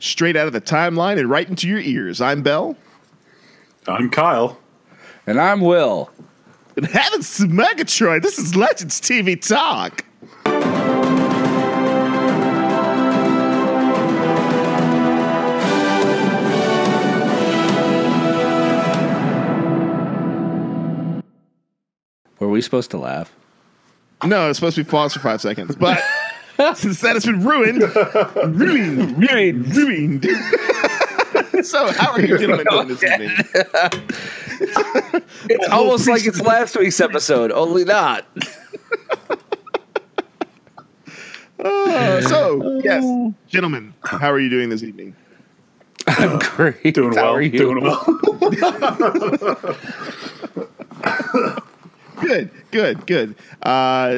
straight out of the timeline and right into your ears. I'm Bell. I'm Kyle. And I'm Will. And heavens to Megatroid, this is Legends TV Talk. Were we supposed to laugh? No, it's supposed to be paused for five seconds, but since that has been ruined, ruined, ruined, ruined. so, how are you gentlemen doing this evening? It's almost like it's last week's episode, only not. Uh, so, yes, gentlemen, how are you doing this evening? I'm great. Doing How well. are you? Doing well. Good, good, good. Uh,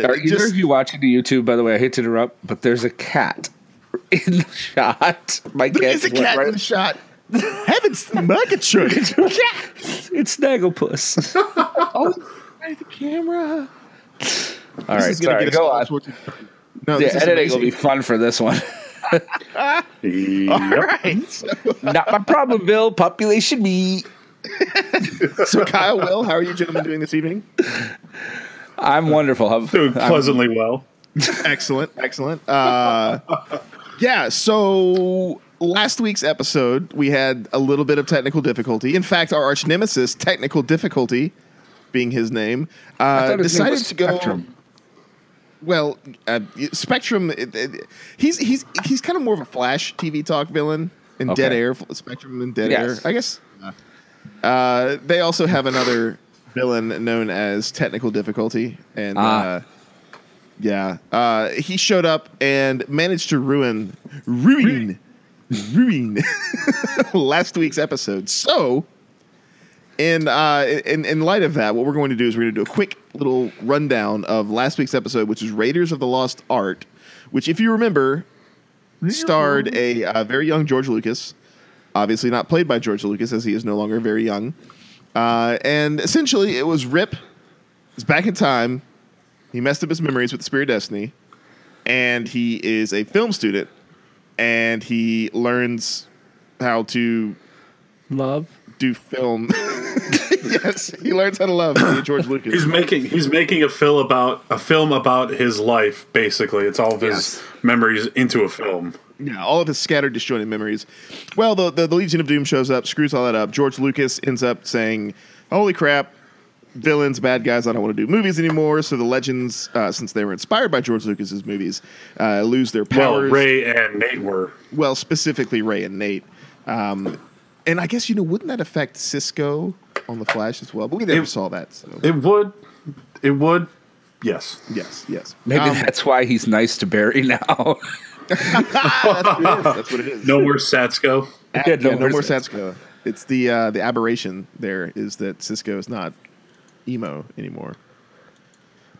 Are either just- of you watching the YouTube? By the way, I hate to interrupt, but there's a cat in the shot. My cat there is a cat in the shot. Heavens to Megatroid. cat. It's Snagglepuss. Oh, the camera. All right, sorry, go on. No, The editing will be fun for this one. All Yep. right. So, Not my problem, Bill. Population me. so, Kyle, Will, how are you gentlemen doing this evening? I'm wonderful. I'm, Doing I'm- pleasantly well. Excellent, excellent. Uh, yeah, so last week's episode, we had a little bit of technical difficulty. In fact, our arch nemesis, technical difficulty, being his name, uh, his decided was to go. Spectrum. Well, uh, Spectrum, it, it, he's he's he's kind of more of a Flash TV talk villain in Okay. Dead Air, Spectrum in Dead Yes. Air. I guess. Uh, they also have another villain known as Technical Difficulty, and Ah. uh, yeah, uh, he showed up and managed to ruin, ruin, ruin last week's episode. So, in uh, in in light of that, what we're going to do is we're going to do a quick little rundown of last week's episode, which is Raiders of the Lost Art, which, if you remember, starred a uh, very young George Lucas, obviously not played by George Lucas as he is no longer very young, uh, and essentially it was Rip. It's back in time. He messed up his memories with the Spear of Destiny, and he is a film student, and he learns how to Love. do film. yes, he learns how to love George Lucas. He's making he's making a film about a film about his life. Basically, it's all of his Yes. memories into a film. Yeah, all of his scattered, disjointed memories. Well, the, the the Legion of Doom shows up, screws all that up. George Lucas ends up saying, "Holy crap, villains, bad guys! I don't want to do movies anymore." So the legends, uh, since they were inspired by George Lucas's movies, uh, lose their powers. Well. Ray and Nate were. well, specifically Ray and Nate. Um, and I guess you know, wouldn't that affect Cisco on the Flash as well? But we never It- saw that. So It would. It would. Yes. yes, yes. Maybe Um, that's why he's nice to Barry now. that's what. That's what it is. No more Satsko. Yeah, yeah, no no, more more Cisco. It's the uh, the aberration there is that Cisco is not emo anymore.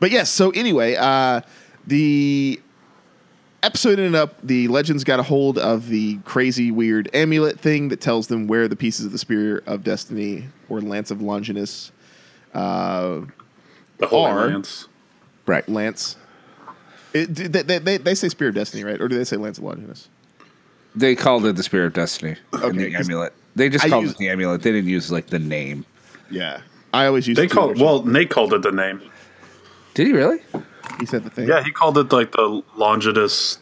But yes, so anyway, uh, the episode ended up the legends got a hold of the crazy weird amulet thing that tells them where the pieces of the spear of destiny or lance of longinus uh, The Holy Or- Lance. right. lance it, they, they, they, they say spear of destiny right or do they say lance of longinus They called it the Spear of Destiny and Okay, the 'cause amulet. They just I called use- it the amulet. They didn't use like the name. yeah i always use They the called well. Nate called it the name. Did he really? he said the thing Yeah, he called it like the Longinus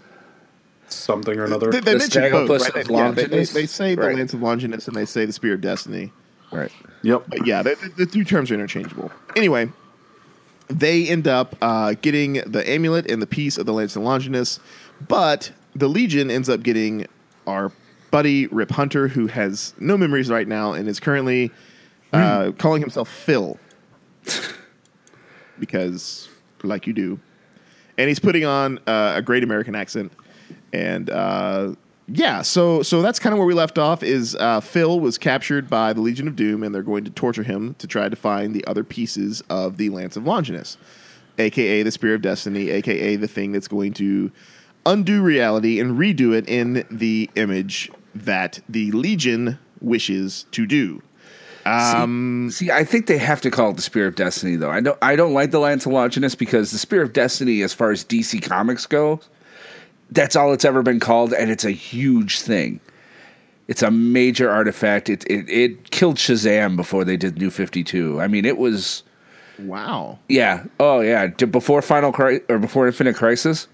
something or another. They, they The mention both, right? of Yeah, they, they, Longinus? they say the Right. Lance of Longinus and they say the Spear of Destiny. Right. yep. But yeah, the, the, the two terms are interchangeable. Anyway, they end up uh, getting the amulet and the piece of the Lance of Longinus, but the Legion ends up getting our buddy Rip Hunter, who has no memories right now and is currently uh, calling himself Phil. because, like you do. And he's putting on uh, a great American accent. And uh, yeah, so so that's kind of where we left off. Is uh, Phil was captured by the Legion of Doom, and they're going to torture him to try to find the other pieces of the Lance of Longinus, aka the Spear of Destiny, aka the thing that's going to undo reality and redo it in the image that the Legion wishes to do. Um, See, I think they have to call it the Spear of Destiny, though. I don't. I don't like the Lance of Longinus because the Spear of Destiny, as far as DC Comics go, that's all it's ever been called, and it's a huge thing. It's a major artifact. It it it killed Shazam before they did New Fifty Two. I mean, it was Wow. yeah. Oh yeah. Before Final Cri- or before Infinite Crisis.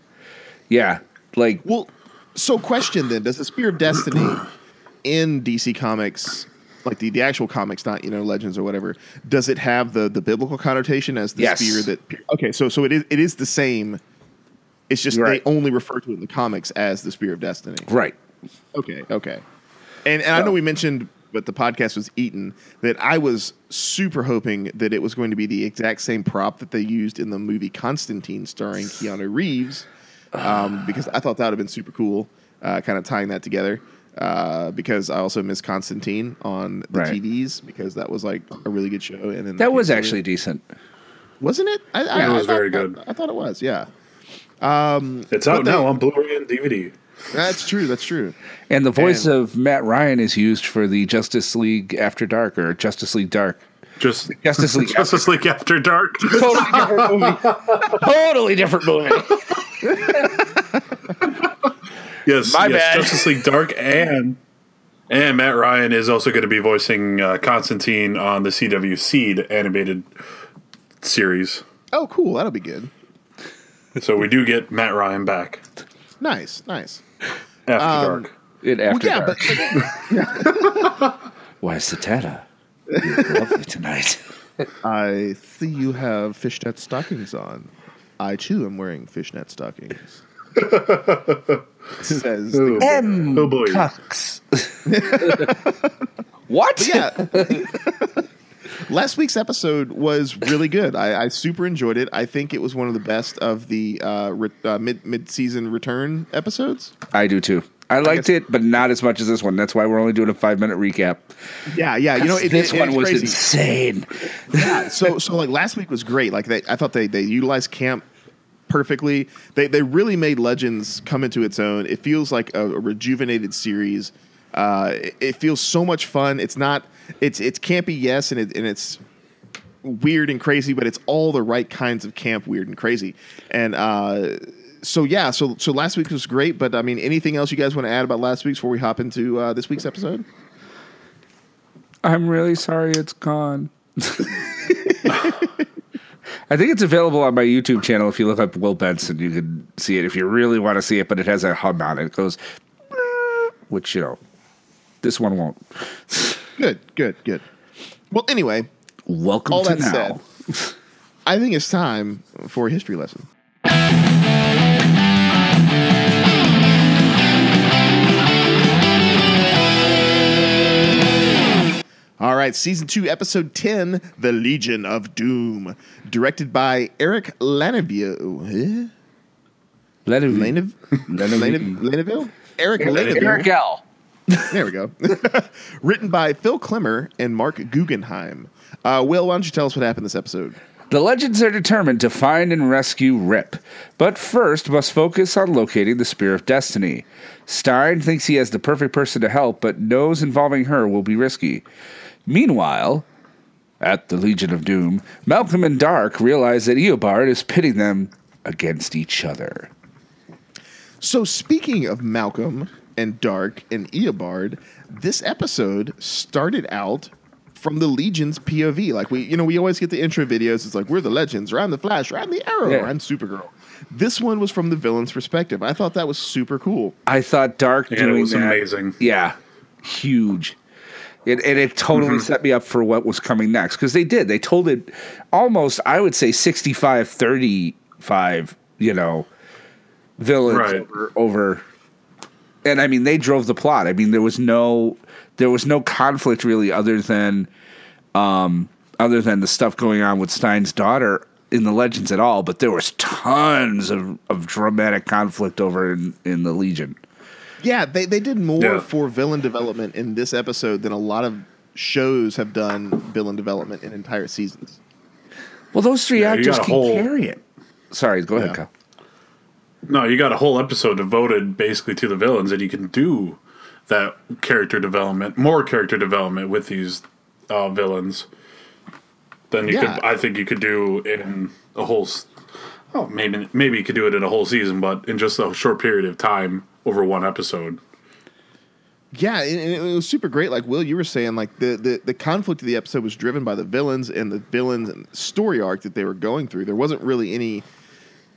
Yeah. Like Well, so question then: Does the Spear of Destiny in DC Comics, like the, the actual comics, not you know Legends or whatever, does it have the the biblical connotation as the Yes. spear that? Okay, so so it is it is the same. It's just Right. they only refer to it in the comics as the Spear of Destiny. right. Okay, okay. And and I know we mentioned, but the podcast was eaten that I was super hoping that it was going to be the exact same prop that they used in the movie Constantine, starring Keanu Reeves, um, because I thought that would have been super cool, uh, kind of tying that together. Uh, because I also miss Constantine on the Right. TVs because that was like a really good show. And then That was canceled it. actually decent. wasn't it? I, I, Yeah, it I was thought- very good. I, I thought it was. Yeah, It's out they- now on Blu-ray and DVD. that's true. That's true. And the voice And- of Matt Ryan is used for the Justice League After Dark or Justice League Dark. Just Justice League. Justice League After Dark. totally different movie. totally different movie. Yes, My yes, bad. Justice League Dark and and Matt Ryan is also going to be voicing uh, Constantine on the CW Seed animated series. Oh, cool. That'll be good. So we do get Matt Ryan back Nice, nice. after Um, dark. In After yeah, Dark. but Why, Satana? You're lovely tonight. I see you have fishnet stockings on. I too am wearing fishnet stockings. Says the, M. Oh boy. Cucks. what? yeah. Last week's episode was really good. I, I super enjoyed it. I think it was one of the best of the uh, re- uh, mid mid season return episodes. I do too. I liked guess- it, but not as much as this one. That's why we're only doing a five minute recap. Yeah, yeah. You know, it, this it- one was insane. yeah. So so like last week was great. Like they, I thought they they utilized camp perfectly. They they really made Legends come into its own. It feels like a, a rejuvenated series. Uh, it, feels so much fun. It's not. It's it's campy, yes, and it and it's weird and crazy, but it's all the right kinds of camp, weird and crazy. And uh, so yeah, so so last week was great. But I mean, anything else you guys want to add about last week's before we hop into uh, this week's episode? I'm really sorry it's gone. I think it's available on my YouTube channel. If you look up Will Benson, you can see it if you really want to see it. But it has a hum on it. It goes, which you know, this one won't. Good, good, good. Well, anyway, Welcome all to that now. said, I think it's time for a history lesson. All right, season two, episode 10, The Legion of Doom, directed by Eric Laneville. Eh? Leneville. Lanev- Lanev- Eric Laneville. Eric L. There we go. Written by Phil Klemmer and Marc Guggenheim. Uh, Will, why don't you tell us what happened this episode? The legends are determined to find and rescue Rip, but first must focus on locating the Spear of Destiny. Stein thinks he has the perfect person to help, but knows involving her will be risky. Meanwhile, at the Legion of Doom, Malcolm and Darhk realize that Eobard is pitting them against each other. So, speaking of Malcolm and Darhk and Eobard, this episode started out from the Legion's POV. Like we, you know, we always get the intro videos. It's like we're the Legends, or I'm the Flash, or I'm the Arrow, Yeah. or I'm Supergirl. This one was from the villain's perspective. I thought that was super cool. I thought Dark Yeah, it was that, amazing. Yeah, huge. It, and it totally mm-hmm. set me up for what was coming next because they did. They told it almost, I would say, 65 35, you know, villains Right. over, over. And I mean, they drove the plot. I mean, there was no. There was no conflict really, other than, um, other than the stuff going on with Stein's daughter in the Legends at all. But there was tons of, of dramatic conflict over in, in the Legion. Yeah, they, they did more Yeah. for villain development in this episode than a lot of shows have done villain development in entire seasons. Well, those three Yeah, actors got can whole- carry it. Sorry, go ahead, Kyle. No, you got a whole episode devoted basically to the villains, and you can do that character development, more character development with these uh, villains than you Yeah. could. I think you could do in a whole. Oh, maybe maybe you could do it in a whole season, but in just a short period of time over one episode. Yeah, and and it was super great. Like Will, you were saying, like the, the the conflict of the episode was driven by the villains and the villains and story arc that they were going through. There wasn't really any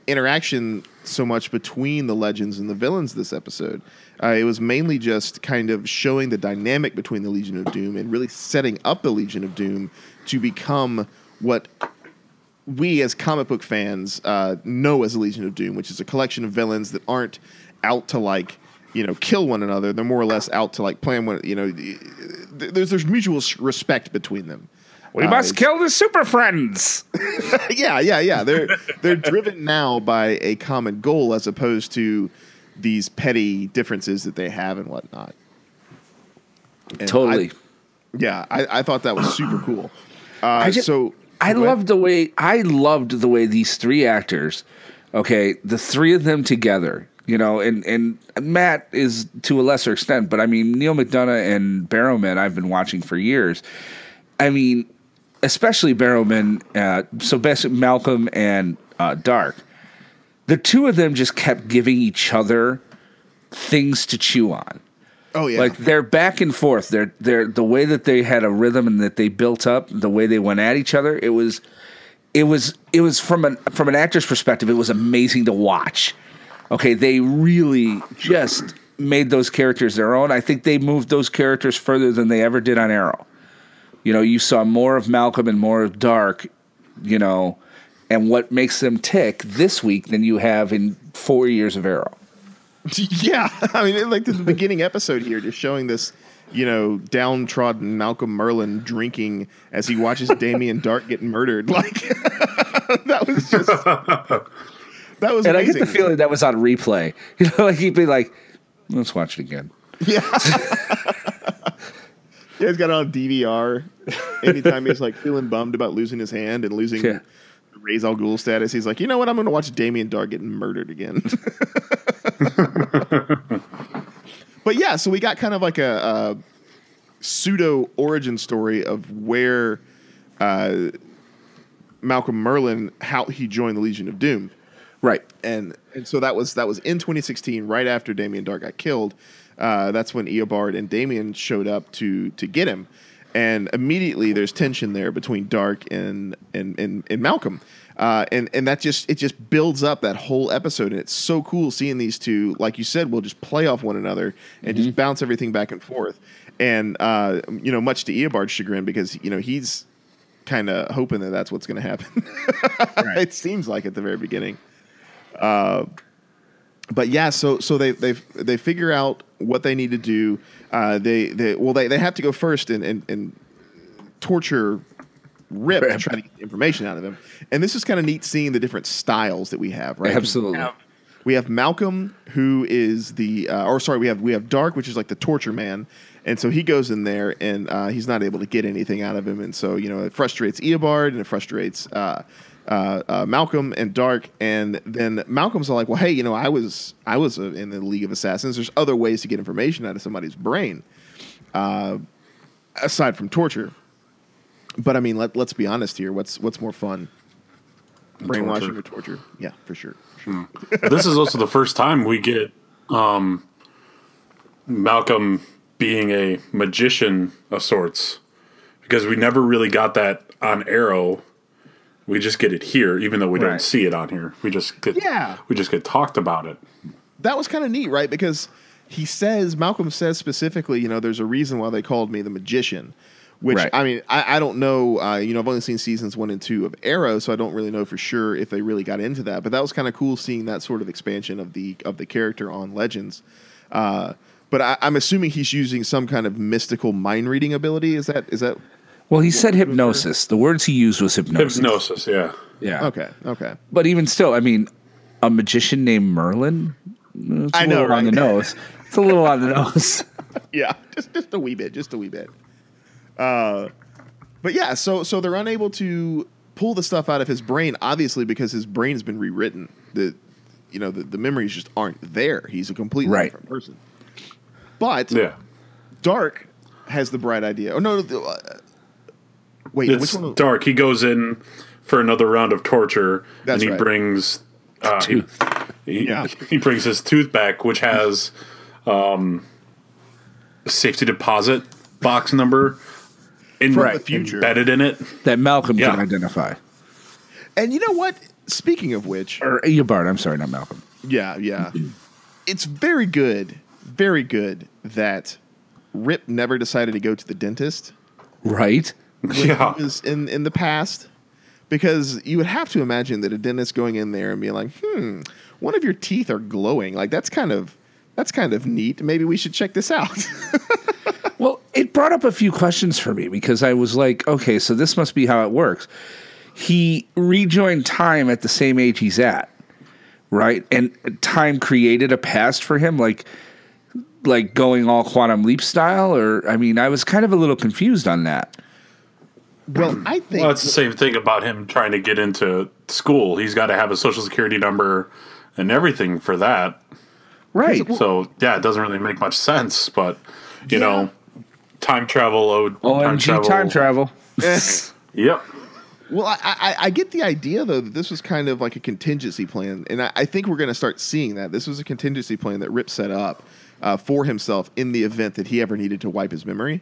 interaction so much between the legends and the villains this episode. Uh, it was mainly just kind of showing the dynamic between the Legion of Doom and really setting up the Legion of Doom to become what we as comic book fans uh, know as the Legion of Doom, which is a collection of villains that aren't out to like you know kill one another. They're more or less out to like plan one. You know, there's there's mutual respect between them. We Uh, must kill the super friends. yeah, yeah, yeah. They're they're driven now by a common goal as opposed to these petty differences that they have and whatnot. And Totally. I- yeah, I, I thought that was super cool. Uh, I just- so I go ahead. loved the way I loved the way these three actors, okay, the three of them together, you know, and and Matt is to a lesser extent, but I mean Neal McDonough and Barrowman I've been watching for years. I mean, especially Barrowman, uh, so best Malcolm and uh, Darhk, the two of them just kept giving each other things to chew on. Oh yeah, Like they're back and forth. They're they're the way that they had a rhythm and that they built up, the way they went at each other. It was, it was it was from an from an actor's perspective. It was amazing to watch. Okay, they really just made those characters their own. I think they moved those characters further than they ever did on Arrow. You know, you saw more of Malcolm and more of Darhk. You know, and what makes them tick this week than you have in four years of Arrow. yeah. I mean, like the beginning episode here, just showing this, you know, downtrodden Malcolm Merlyn drinking as he watches Damien Darhk get murdered. Like that was just that was And I get the feeling that was on replay. You know, like he'd be like, "Let's watch it again." Yeah. yeah, he's got it on DVR. Anytime he's like feeling bummed about losing his hand and losing Yeah. Ra's al Ghul status, he's like, you know what? I'm going to watch Damien Darhk getting murdered again. but yeah, so we got kind of like a, a pseudo origin story of where uh, Malcolm Merlyn, how he joined the Legion of Doom Right. and and so that was that was in 2016, right after Damien Darhk got killed. Uh, that's when Eobard and Damien showed up to to get him, and immediately there's tension there between Darhk and and and, and Malcolm. Uh, and and that just it just builds up that whole episode, and it's so cool seeing these two, like you said, will just play off one another and just bounce everything back and forth. And uh, you know, much to Eobard's chagrin, because you know he's kind of hoping that that's what's going to happen. it seems like at the very beginning but yeah, so so they they they figure out what they need to do. Uh, they they well they, they have to go first and and, and torture Rip to Rip. try to get information out of him. And this is kind of neat seeing the different styles that we have. Right, Absolutely. we have Malcolm, who is the, uh, or sorry, we have we have Darhk, which is like the torture man, and so he goes in there and uh, he's not able to get anything out of him, and so you know it frustrates Eobard and it frustrates uh, uh, uh, Malcolm and Darhk, and then Malcolm's all like, well, hey, you know, I was I was uh, in the League of Assassins. There's other ways to get information out of somebody's brain, uh, aside from torture. But I mean, let let's be honest here. What's what's more fun, brainwashing or torture? Yeah, for sure. sure. this is also the first time we get um, Malcolm being a magician of sorts because we never really got that on Arrow. We just get it here, even though we don't see it on here. We just get Yeah. we just get talked about it. that was kind of neat, right? Because he says Malcolm says specifically, you know, there's a reason why they called me the magician. Which Right. I mean, I, I don't know. Uh, you know, I've only seen seasons one and two of Arrow, so I don't really know for sure if they really got into that. But that was kind of cool seeing that sort of expansion of the of the character on Legends. Uh, but I, I'm assuming he's using some kind of mystical mind reading ability. Is that is that Well, he said hypnosis. The words he used was hypnosis. Hypnosis, yeah. Yeah. okay? Okay. But even still, I mean, a magician named Merlin. It's a I know, little on the nose. It's a little on the nose. yeah, just just a wee bit, just a wee bit. Uh, but yeah, so so they're unable to pull the stuff out of his brain, obviously because his brain has been rewritten. The you know the, the memories just aren't there. He's a completely Right. different person. But Yeah. Darhk has the bright idea. Oh no, the, uh, wait, It's which one? Darhk. He goes in for another round of torture That's and he right. brings uh, he, he, Yeah. he brings his tooth back, which has um, safety deposit box number in, From the future. embedded in it. That Malcolm Yeah. can identify. And you know what? Speaking of which, Or uh, Bart, I'm sorry, not Malcolm. yeah, yeah, it's very good, very good that Rip never decided to go to the dentist Right? Yeah. was in in the past, because you would have to imagine that a dentist going in there and being like, "Hmm, one of your teeth are glowing. Like that's kind of that's kind of neat. Maybe we should check this out." Well, it brought up a few questions for me because I was like, okay, so this must be how it works. He rejoined time at the same age he's at, right? And time created a past for him, like like going all quantum leap style, or I mean, I was kind of a little confused on that. Well, I think Well, it's the same thing about him trying to get into school. He's got to have a social security number and everything for that. Right. So yeah, it doesn't really make much sense. But you know, time travel. Oh, OMG time travel. Yep. Well, I, I, I get the idea though that this was kind of like a contingency plan, and I, I think we're going to start seeing that. This was a contingency plan that Rip set up uh, for himself in the event that he ever needed to wipe his memory.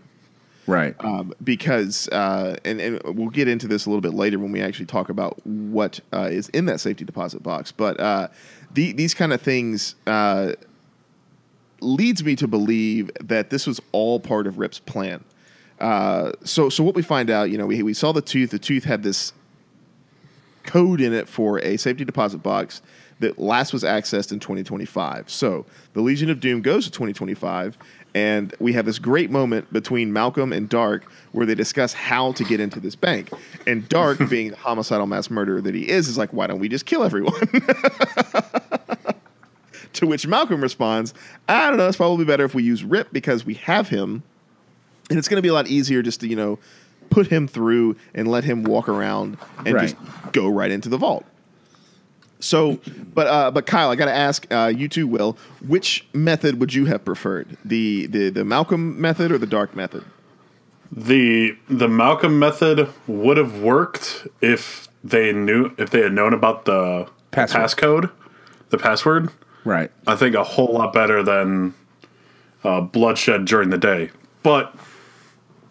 Right. Um, because, uh, and, and we'll get into this a little bit later when we actually talk about what uh, is in that safety deposit box. But uh, the, these kind of things uh, leads me to believe that this was all part of Rip's plan. Uh, so, so what we find out, you know, we, we saw the tooth. The tooth had this code in it for a safety deposit box that last was accessed in 2025. So the Legion of Doom goes to 2025, and we have this great moment between Malcolm and Darhk where they discuss how to get into this bank. And Darhk, being the homicidal mass murderer that he is, is like, why don't we just kill everyone? to which Malcolm responds, I don't know, it's probably better if we use Rip because we have him and it's going to be a lot easier just to you know put him through and let him walk around and Right. just go right into the vault. So, but uh, but Kyle, I got to ask uh, you too, Will. Which method would you have preferred the the the Malcolm method or the Darhk method? The the Malcolm method would have worked if they knew if they had known about the Password. passcode, the password. right. I think a whole lot better than uh, bloodshed during the day. But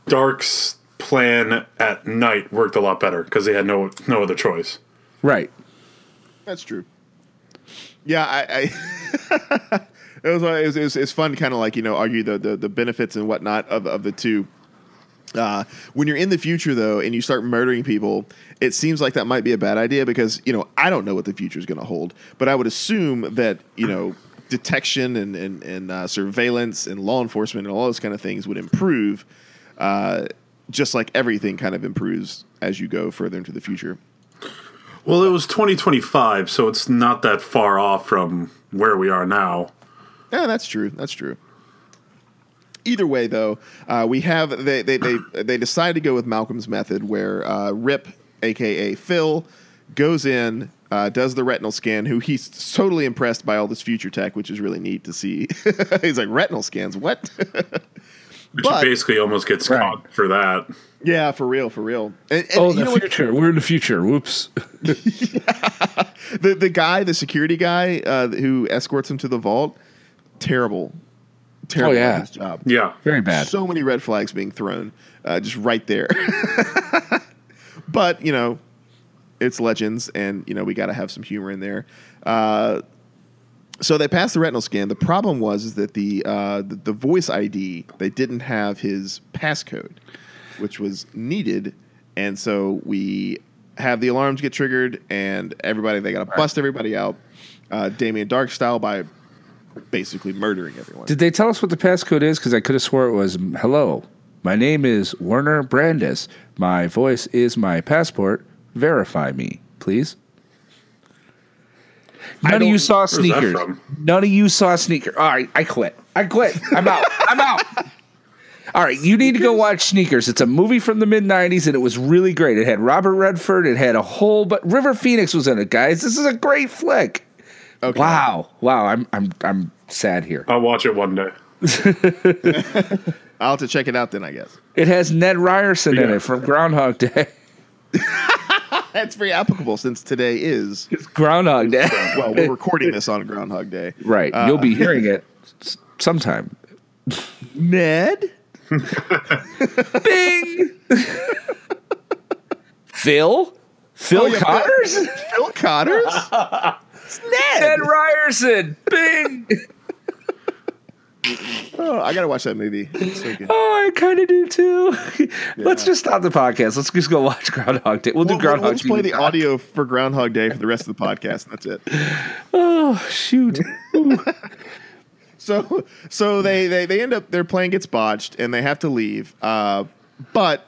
Darhk's plan at night worked a lot better because they had no no other choice. Right. That's true. Yeah, I. I it, was, it was was it's fun to kind of like you know argue the, the the benefits and whatnot of of the two. Uh, when you're in the future though, and you start murdering people, it seems like that might be a bad idea because you know I don't know what the future is going to hold, but I would assume that you know detection and and, and uh, surveillance and law enforcement and all those kind of things would improve, uh, just like everything kind of improves as you go further into the future. Well, it was 2025, so it's not that far off from where we are now. Yeah, that's true. That's true. Either way, though, uh, we have they they they they decide to go with Malcolm's method, where uh, Rip, aka Phil, goes in, uh, does the retinal scan. Who he's totally impressed by all this future tech, which is really neat to see. he's like retinal scans, what? Which But- basically almost gets Right. caught for that. yeah, for real, for real. And, and Oh, you the know what? future. We're in the future. Whoops. the the guy, the security guy uh, who escorts him to the vault, terrible, terrible Oh, yeah. job. Yeah. Very bad. So many red flags being thrown, uh, just right there. but you know, it's legends, and you know we got to have some humor in there. Uh, so they passed the retinal scan. The problem was is that the, uh, the the voice ID they didn't have his passcode, which was needed, and so we have the alarms get triggered, and everybody they got to bust everybody out, uh, Damien Darhk style by basically murdering everyone. Did they tell us what the passcode is? Because I could have swore it was hello. My name is Werner Brandes. My voice is my passport. Verify me, please. None of you saw Where's that sneakers. None of you saw sneaker. All right, I quit. I quit. I'm out. I'm out. All right, you need to go watch Sneakers. It's a movie from the mid '90s, and it was really great. It had Robert Redford. It had a whole, but River Phoenix was in it, guys. This is a great flick. Okay. Wow, wow. I'm I'm I'm sad here. I'll watch it one day. I'll have to check it out then, I guess. It has Ned Ryerson in it from Groundhog Day. That's very applicable since today is It's Groundhog Day. well, we're recording this on Groundhog Day. right. Uh, You'll be hearing it sometime Ned. Bing. Phil. Phil Oh, yeah, Connors. Phil Connors. it's Ned. Ed Ryerson. Bing. Oh, I gotta watch that movie. So. Oh, I kind of do too. Let's just stop the podcast. Let's just go watch Groundhog Day. We'll do We'll, Groundhog we'll just play the audio for Groundhog Day for the rest of the podcast, and that's it. Oh shoot! So, so they, they they end up their plan gets botched and they have to leave. Uh, but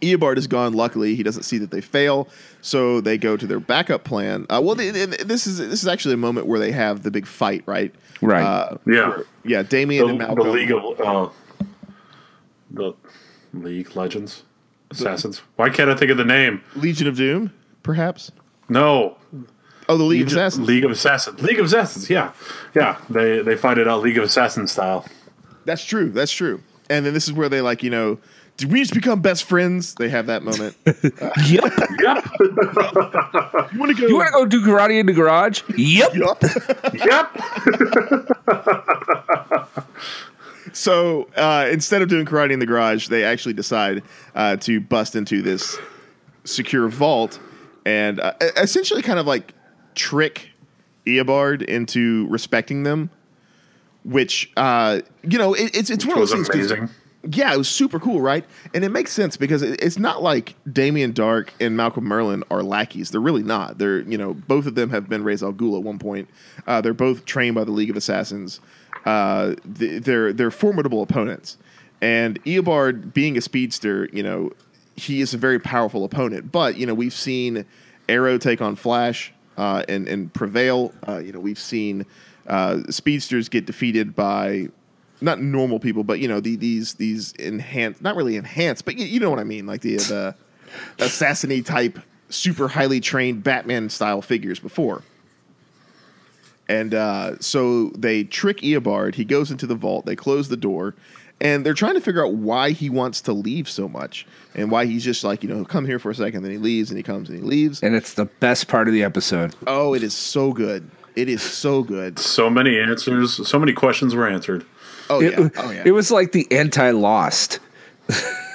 Eobard is gone. Luckily, he doesn't see that they fail, so they go to their backup plan. Uh, well, they, they- this is this is actually a moment where they have the big fight, right? Right. Uh, Yeah. yeah. Damien The, and the League of uh, the League Legends Assassins. Why can't I think of the name? Legion of Doom, perhaps. No, Oh, the League of Assassins. League of Assassins. League of Assassins. Yeah, yeah. They they fight it out League of Assassins style. That's true. That's true. And then this is where they like, you know, did we just become best friends? They have that moment. yep. Yep. you want to go? You want to go do karate in the garage? Yep. Yup. yep. So uh, instead of doing karate in the garage, they actually decide uh, to bust into this secure vault and uh, essentially kind of like trick Eobard into respecting them. Which uh, you know, it, it's it's Which one of those things. Yeah, it was super cool, right? And it makes sense because it- it's not like Damien Darhk and Malcolm Merlyn are lackeys. They're really not. They're you know both of them have been Ra's al Ghul at one point. Uh, they're both trained by the League of Assassins. Uh, they're they're formidable opponents. And Eobard, being a speedster, you know, he is a very powerful opponent. But you know, we've seen Arrow take on Flash uh, and and prevail. Uh, you know, we've seen uh, speedsters get defeated by not normal people, but you know the, these these enhanced, not really enhanced, but you, you know what I mean, like the the assassiny type, super highly trained Batman style figures before. And uh, so they trick Eobard. He goes into the vault. They close the door, and they're trying to figure out why he wants to leave so much, and why he's just like you know come here for a second, then he leaves, and he comes and he leaves. And it's the best part of the episode. Oh, it is so good. It is so good. So many answers. So many questions were answered. Oh It, yeah. Oh yeah. it was like the anti-lost.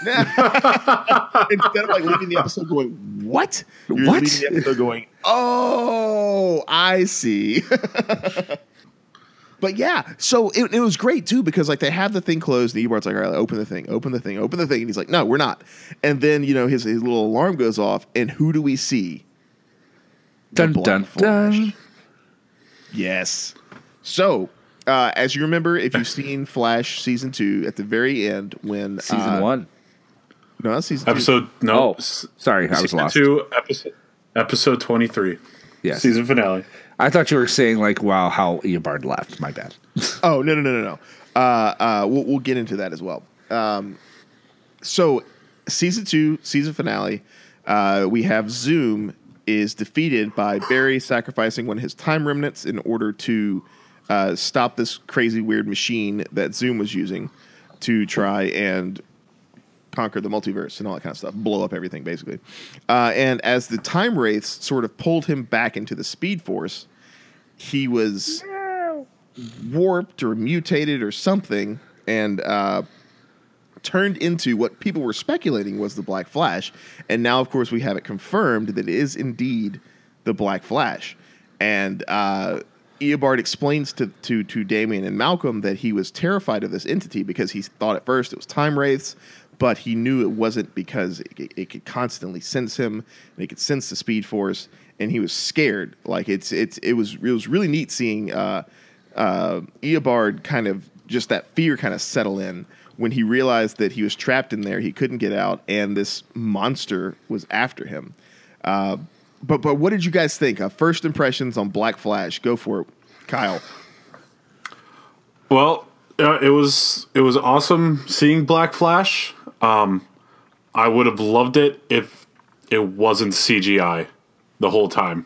Instead of like leaving the episode going, what? You're What? leaving the episode going, oh, I see. but yeah, so it, it was great too because like they have the thing closed and Eobard's like, all right, open the thing, open the thing, open the thing. And he's like, no, we're not. And then, you know, his, his little alarm goes off and who do we see? Dun dun Flash. dun. Yes. So, uh, as you remember, if you've seen Flash season two, at the very end, when Season uh, one. no, that's season two. Episode no. Oh, s- sorry, I was lost. Two episode episode twenty three. Yes. Season finale. I thought you were saying like, wow, how Eobard left. My bad. Oh no no no no no. Uh, uh, we'll, we'll get into that as well. Um, so season two, season finale, uh, we have Zoom is defeated by Barry sacrificing one of his time remnants in order to uh, stop this crazy weird machine that Zoom was using to try and conquer the multiverse and all that kind of stuff, blow up everything basically. Uh, and as the time wraiths sort of pulled him back into the Speed Force, he was warped or mutated or something and uh, turned into what people were speculating was the Black Flash. And now, of course, we have it confirmed that it is indeed the Black Flash. And uh, Eobard explains to, to, to Damien and Malcolm that he was terrified of this entity because he thought at first it was time wraiths, but he knew it wasn't because it, it could constantly sense him and it could sense the Speed Force. And he was scared. Like it's it's it was it was really neat seeing uh, uh, Eobard kind of just that fear kind of settle in when he realized that he was trapped in there, he couldn't get out, and this monster was after him. Uh, but but what did you guys think? Uh, first impressions on Black Flash. Go for it, Kyle. Well, uh, it was it was awesome seeing Black Flash. Um, I would have loved it if it wasn't CGI the whole time.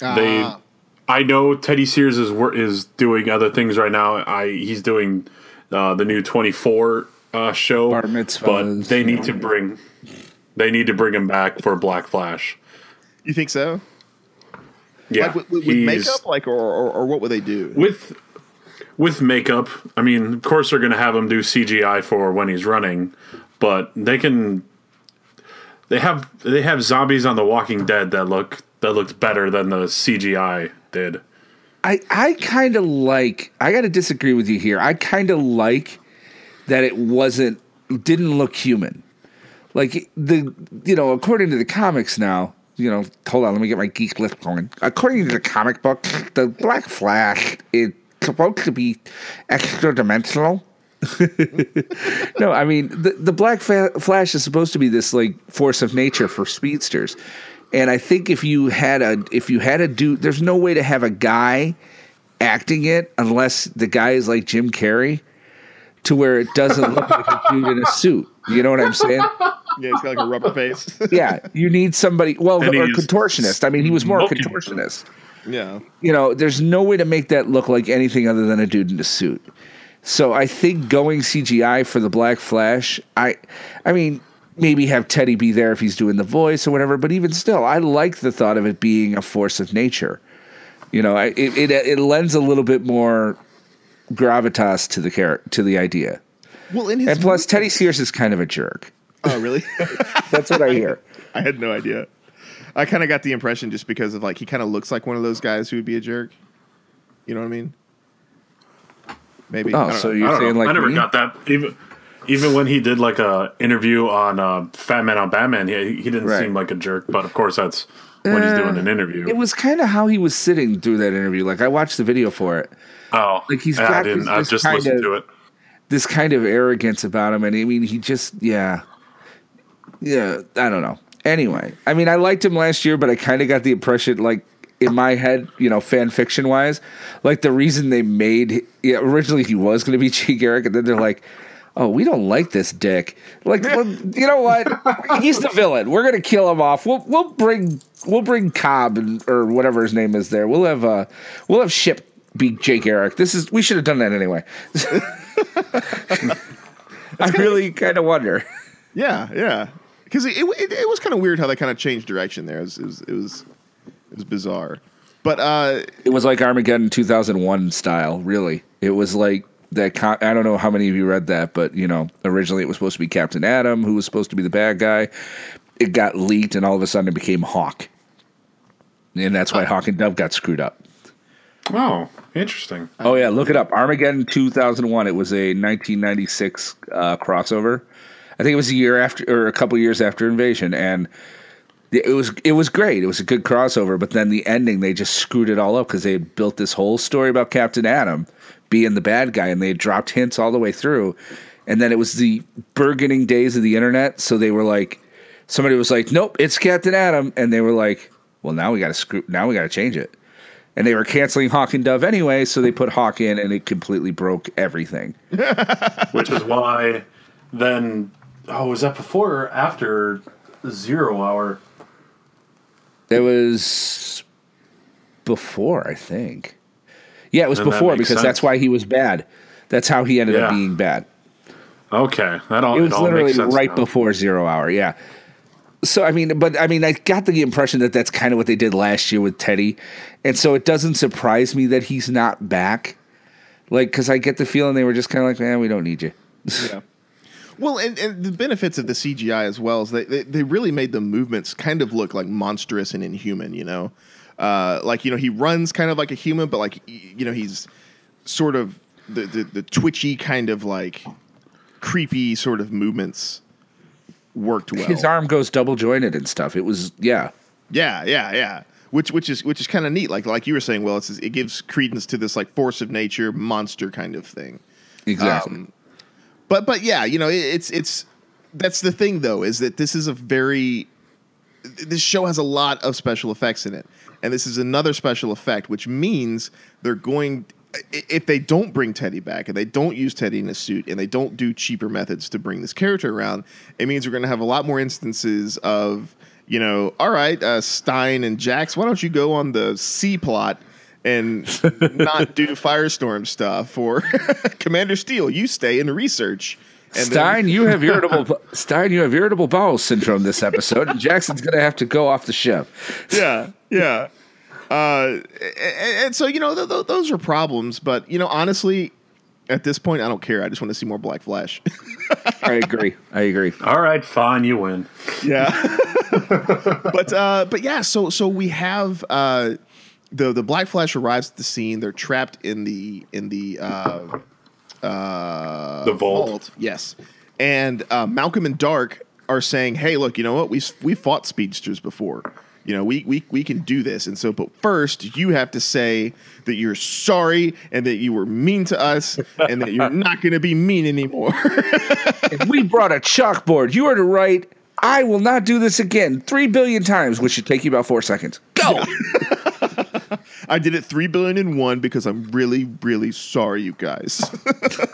They, Ah. I know Teddy Sears is wor- is doing other things right now. I he's doing uh, the new twenty four uh, show, Bar mitzvahs, but they need to bring they need to bring him back for Black Flash. You think so? Yeah, like with, with, with makeup, like or, or or what would they do? with with makeup. I mean, of course they're going to have him do CGI for when he's running, but they can. They have they have zombies on The Walking Dead that look that looked better than the CGI did. I I kind of like. I got to disagree with you here. I kind of like that it wasn't didn't look human. Like the you know according to the comics now. You know, hold on. Let me get my geek list going. According to the comic book, the Black Flash is supposed to be extra dimensional. no, I mean the the Black Flash is supposed to be this like force of nature for speedsters, and I think if you had a if you had a dude, there's no way to have a guy acting it unless the guy is like Jim Carrey, to where it doesn't look like a dude in a suit. You know what I'm saying? Yeah, he's got like a rubber face. Yeah, you need somebody. Well, And or contortionist. I mean, he was more a contortionist yeah. you know, there's no way to make that look like anything other than a dude in a suit. So I think going CGI for the Black Flash, I, I mean, maybe have Teddy be there if he's doing the voice or whatever. But even still, I like the thought of it being a force of nature. You know, I, it, it it lends a little bit more gravitas to the char- to the idea. Well, in his And plus, Teddy Sears is kind of a jerk. Oh really? That's what I hear. I had no idea. I kind of got the impression just because of like he kind of looks like one of those guys who would be a jerk. You know what I mean? Maybe. I Oh, so know. You're saying know. like I never me? got that. Even even when he did like a interview on uh, Fatman on Batman, he, he didn't Right. seem like a jerk. But of course, that's when he's doing an interview. It was kind of how he was sitting through that interview. Like I watched the video for it. oh, like he's yeah, got I didn't. this- I just kind listened of- to it. this kind of arrogance about him and I mean he just yeah. Yeah, I don't know. Anyway, I mean I liked him last year, but I kind of got the impression like in my head, you know, fan fiction wise, like the reason they made yeah, originally he was going to be Jay Garrick and then they're like Oh, we don't like this dick. Like, well, you know what? He's the villain. We're gonna kill him off. We'll we'll bring we'll bring Cobb and, or whatever his name is there. We'll have uh we'll have Shipp be Jay Garrick. This is we should have done that anyway. I really kind of wonder. Yeah, yeah. Because it, it, it was kind of weird how they kind of changed direction there. It was it was it was, it was bizarre. But uh, It was like Armageddon 2001 style, really. It was like that. Con- I don't know how many of you read that, but you know, originally it was supposed to be Captain Atom, who was supposed to be the bad guy. It got leaked, and all of a sudden it became Hawk, and that's why Hawk and Dove got screwed up. Oh, interesting. Oh yeah, look it up. Armageddon 2001. It was a 1996 uh, crossover. I think it was a year after, or a couple years after Invasion, and it was it was great. It was a good crossover. But then the ending, they just screwed it all up because they had built this whole story about Captain Atom being the bad guy, and they had dropped hints all the way through. And then it was the burgeoning days of the internet, so they were like, somebody was like, "Nope, it's Captain Atom," and they were like, "Well, now we got to screw. Now we got to change it." And they were canceling Hawk and Dove anyway, so they put Hawk in, and it completely broke everything. Which is why then. Oh, was that before or after Zero Hour? It was before, I think. Yeah, it was Then before makes because that's why he was bad. That's how he ended up being bad. Okay, that all. It was all literally makes sense right now. before Zero Hour. Yeah. So I mean, but I mean, I got the impression that that's kind of what they did last year with Teddy, and so it doesn't surprise me that he's not back. Like, because I get the feeling they were just kind of like, man, we don't need you. yeah. Well, and, and the benefits of the CGI as well is they, they they really made the movements kind of look like monstrous and inhuman. You know, uh, like you know he runs kind of like a human, but like you know he's sort of the the, the twitchy kind of like creepy sort of movements worked well. His arm goes double jointed and stuff. It was yeah. Yeah, yeah, yeah. Which which is which is kind of neat. Like like you were saying, well, it's it gives credence to this like force of nature monster kind of thing. Exactly. Um, but but yeah, you know, it, it's it's that's the thing though is that this is a very this show has a lot of special effects in it, and this is another special effect, which means they're going. If they don't bring Teddy back and they don't use Teddy in a suit and they don't do cheaper methods to bring this character around, it means we're going to have a lot more instances of, you know, all right, uh, Stein and Jax, why don't you go on the C plot and not do Firestorm stuff? Or Commander Steele, you stay in research. And then- Stein, you have irritable Stein, you have irritable bowel syndrome this episode, and Jackson's gonna have to go off the ship. yeah, yeah. Uh, and, and so you know th- th- those are problems, but you know honestly, at this point, I don't care. I just want to see more Black Flash. I agree. I agree. All right, fine, you win. yeah, but uh, but yeah. So so we have uh, the the Black Flash arrives at the scene. They're trapped in the in the uh, uh, The vault. Yes, and uh, Malcolm and Darhk are saying, "Hey, look, you know what? We we fought speedsters before." You know, we, we we can do this. And so, but first, you have to say that you're sorry and that you were mean to us and that you're not going to be mean anymore. If we brought a chalkboard, you are to write, I will not do this again three billion times, which should take you about four seconds. Go. I did it three billion in one because I'm really, really sorry, you guys.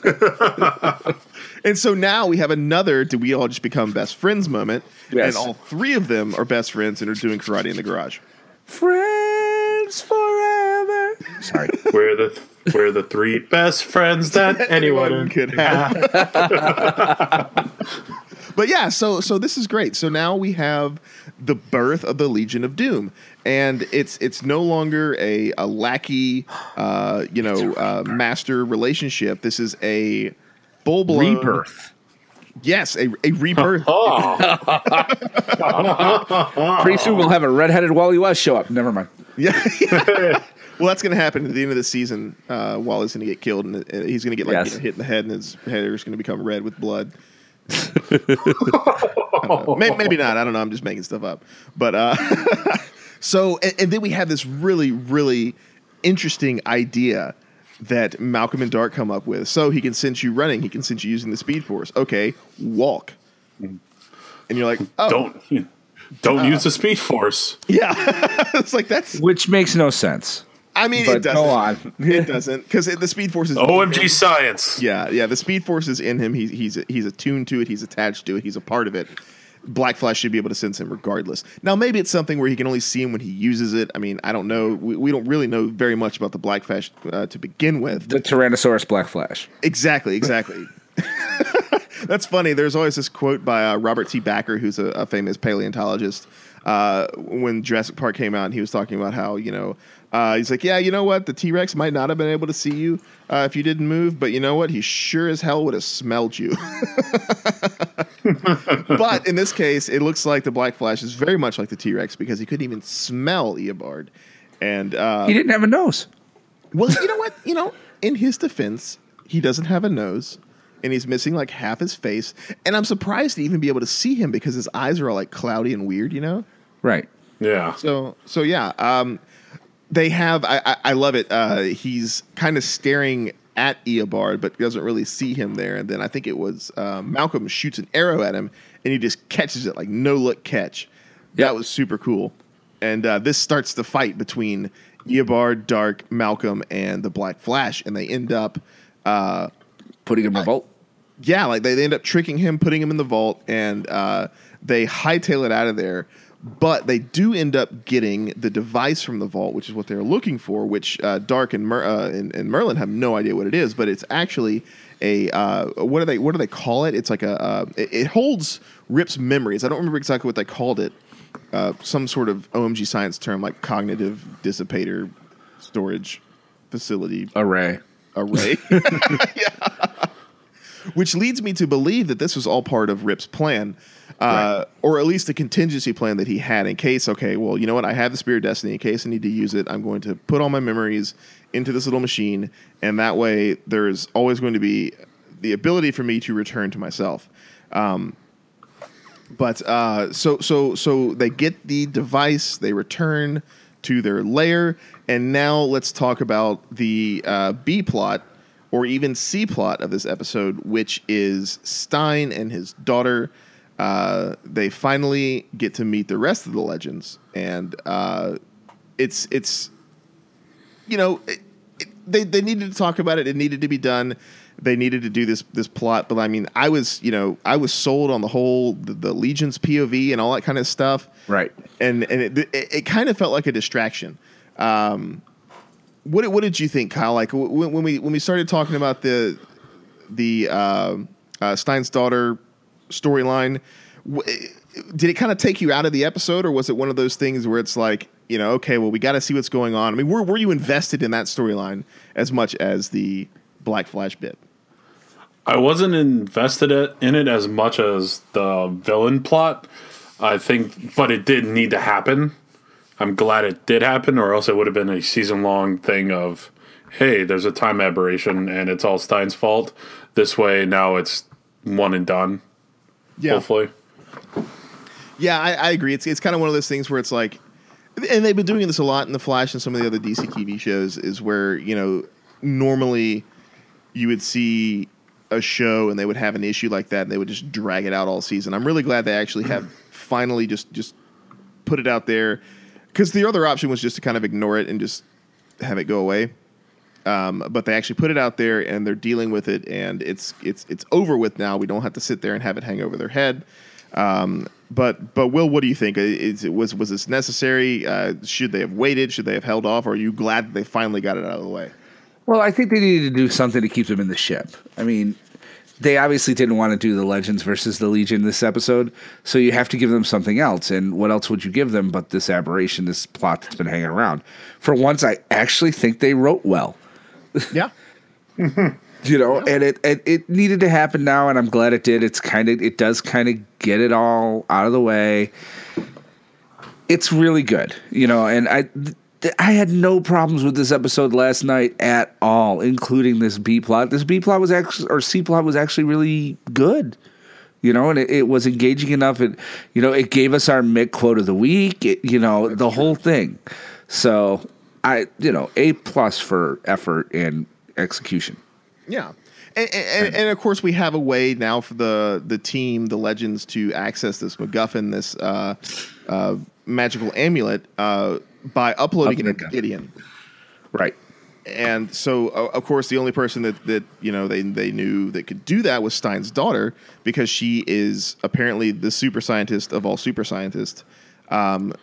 and so now we have another "Do we all just become best friends?" moment, Yes. and all three of them are best friends and are doing karate in the garage. Friends forever. Sorry. We're the we're the three best friends that anyone could have. but yeah, so so this is great. So now we have the birth of the Legion of Doom, and it's it's no longer a a lackey, uh, you know, uh, master relationship. This is a full blown Rebirth. Yes, a, a rebirth. Oh, Pretty soon we'll have a redheaded Wally West show up. Never mind. Yeah. Well, that's going to happen at the end of the season. Uh, Wally's going to get killed, and uh, he's going to get like Yes. you know, hit in the head, and his hair is going to become red with blood. I don't know. May- Maybe not. I don't know. I'm just making stuff up. But uh, so, and, and then we have this really, really interesting idea that Malcolm and Darhk come up with. So he can sense you running. He can sense you using the Speed Force. Okay, walk. And you're like, oh, don't don't use the speed force. yeah. it's like that's. Which makes no sense. I mean, But it doesn't. go on. It doesn't because the Speed Force is OMG science. Yeah, yeah. The Speed Force is in him. He's he's he's attuned to it. He's attached to it. He's a part of it. Black Flash should be able to sense him regardless. Now, maybe it's something where he can only see him when he uses it. I mean, I don't know. We, we don't really know very much about the Black Flash uh, to begin with. The Tyrannosaurus Black Flash. Exactly, exactly. That's funny. There's always this quote by uh, Robert T. Bakker, who's a, a famous paleontologist. Uh, when Jurassic Park came out, and he was talking about how you know uh, he's like, yeah, you know what, the T Rex might not have been able to see you uh, if you didn't move, but you know what, he sure as hell would have smelled you. but in this case, it looks like the Black Flash is very much like the T Rex because he couldn't even smell Eobard. And uh, He didn't have a nose. well, you know what? You know, in his defense, he doesn't have a nose, and he's missing like half his face. And I'm surprised to even be able to see him because his eyes are all like cloudy and weird. You know. Right. Yeah. So so yeah. Um, they have. I I, I love it. Uh, he's kind of staring at Eobard, but doesn't really see him there. And then I think it was uh, Malcolm shoots an arrow at him, and he just catches it like no look catch. That was super cool. And uh, this starts the fight between Eobard, Darhk, Malcolm, and the Black Flash, and they end up, uh, Putting him in the vault. yeah, like they, they end up tricking him, putting him in the vault, and uh, they hightail it out of there. But they do end up getting the device from the vault, which is what they're looking for. Which uh, Darhk and, Mer- uh, and and Merlyn have no idea what it is, but it's actually a uh, what do they what do they call it? It's like a uh, it, it holds Rip's memories. I don't remember exactly what they called it. Uh, some sort of OMG science term like cognitive dissipator storage facility Array. array. Yeah. Which leads me to believe that this was all part of Rip's plan, uh, or at least a contingency plan that he had in case, okay, well, you know what? I have the Spear of Destiny. In case I need to use it, I'm going to put all my memories into this little machine, and that way there's always going to be the ability for me to return to myself. Um, but uh, so so so they get the device, they return to their lair, and now let's talk about the uh, B plot or even C plot of this episode, which is Stein and his daughter. Uh, they finally get to meet the rest of the legends, and uh, it's it's you know it, it, they they needed to talk about it. It needed to be done. They needed to do this this plot, but I mean, I was you know I was sold on the whole the, the Legion's POV and all that kind of stuff, Right. and and it, it, it kind of felt like a distraction. Um, what did- what did you think, Kyle? Like when, when we when we started talking about the the uh, uh, Stein's daughter storyline, did it kind of take you out of the episode, or was it one of those things where it's like you know, okay, well, we got to see what's going on. I mean, were were you invested in that storyline as much as the Black Flash bit? I wasn't invested in it as much as the villain plot. I think, but it did need to happen. I'm glad it did happen, or else it would have been a season long thing of, hey, there's a time aberration and it's all Stein's fault. This way, now it's one and done. Yeah. Hopefully. Yeah, I, I agree. It's it's kind of one of those things where it's like, and they've been doing this a lot in the Flash and some of the other DC TV shows. Is where you know normally you would see a show and they would have an issue like that and they would just drag it out all season. I'm really glad they actually have finally just just put it out there because the other option was just to kind of ignore it and just have it go away. Um, but they actually put it out there and they're dealing with it and it's it's it's over with now. We don't have to sit there and have it hang over their head. Um, but but Will, what do you think? Is was was this necessary? Uh, should they have waited? Should they have held off? Or are you glad that they finally got it out of the way? Well, I think they needed to do something to keep them in the ship. I mean, they obviously didn't want to do the Legends versus the Legion this episode, so you have to give them something else. And what else would you give them but this aberration, this plot that's been hanging around? For once, I actually think they wrote well. Yeah. you know, and it, it it needed to happen now, and I'm glad it did. It's kind of it does kind of get it all out of the way. It's really good, you know, and I th- I had no problems with this episode last night at all, including this B plot. This B plot was actually or C plot was actually really good. You know, and it, it was engaging enough. It, you know, it gave us our Mick quote of the week. It, you know, the whole thing. So I, you know, a plus for effort and execution. Yeah. And, and, and, of course, we have a way now for the the team, the legends, to access this MacGuffin, this uh, uh, magical amulet, uh, by uploading it to Gideon. Right. And so, of course, the only person that, that you know they they knew that could do that was Stein's daughter because she is apparently the super scientist of all super scientists. Um,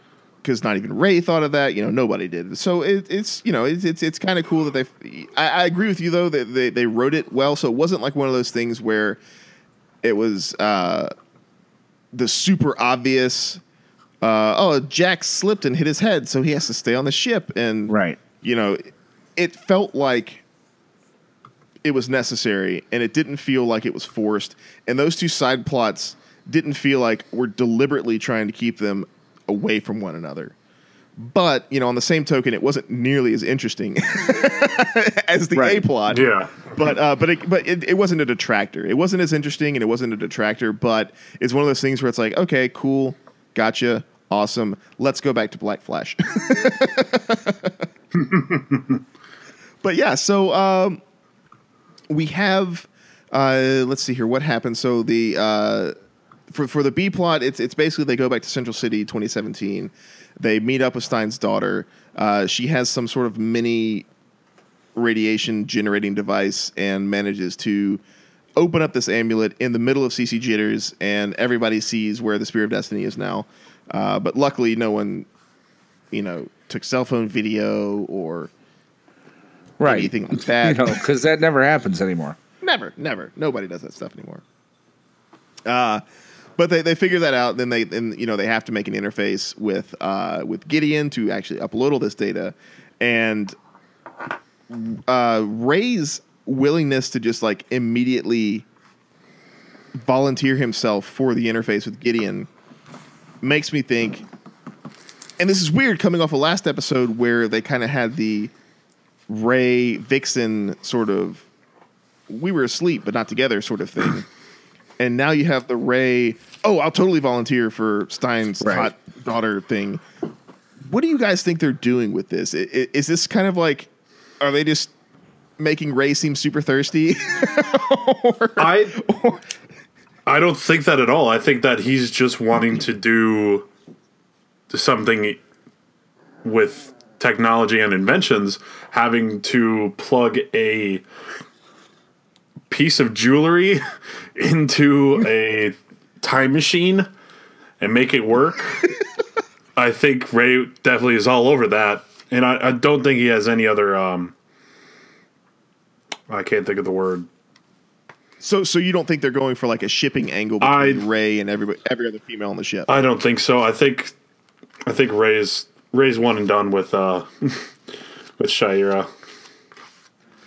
because not even Ray thought of that. You know, nobody did. So it, it's you know it's it's, it's kind of cool that they. I, I, agree with you though that they, they wrote it well, so it wasn't like one of those things where it was uh, the super obvious. Uh, oh, Jack slipped and hit his head, so he has to stay on the ship. And right, you know, it felt like it was necessary, and it didn't feel like it was forced. And those two side plots didn't feel like we're deliberately trying to keep them away from one another. But you know, on the same token, it wasn't nearly as interesting as the right. A plot. Yeah, but uh, but it, but it, it, wasn't a detractor. It wasn't as interesting, and it wasn't a detractor. But it's one of those things where it's like, okay, cool, gotcha, awesome. Let's go back to Black Flash. but yeah, so um, we have. Uh, let's see here. What happened? So the uh, for for the B plot, it's it's basically they go back to Central City 2017. They meet up with Stein's daughter. Uh, she has some sort of mini radiation generating device and manages to open up this amulet in the middle of CC jitters, and everybody sees where the Spear of Destiny is now. Uh, but luckily, no one, you know, took cell phone video or right. anything like that. you know, because that never happens anymore. Never, never. Nobody does that stuff anymore. Uh, but they, they figure that out. Then they then you know they have to make an interface with uh, with Gideon to actually upload all this data, and uh, Ray's willingness to just like immediately volunteer himself for the interface with Gideon makes me think. And this is weird coming off a last episode where they kind of had the Ray Vixen sort of we were asleep but not together sort of thing and now you have the Ray. Oh, I'll totally volunteer for Stein's right. hot daughter thing. What do you guys think they're doing with this? Is, is this kind of like, are they just making Ray seem super thirsty? or, I or, I don't think that at all. I think that he's just wanting to do something with technology and inventions, having to plug a piece of jewelry into a time machine and make it work. I think Ray definitely is all over that, and I, I don't think he has any other. Um, I can't think of the word. So, so you don't think they're going for like a shipping angle between I, Ray and every every other female on the ship? I don't think so. I think, I think Ray is Ray's one and done with uh with Shaira.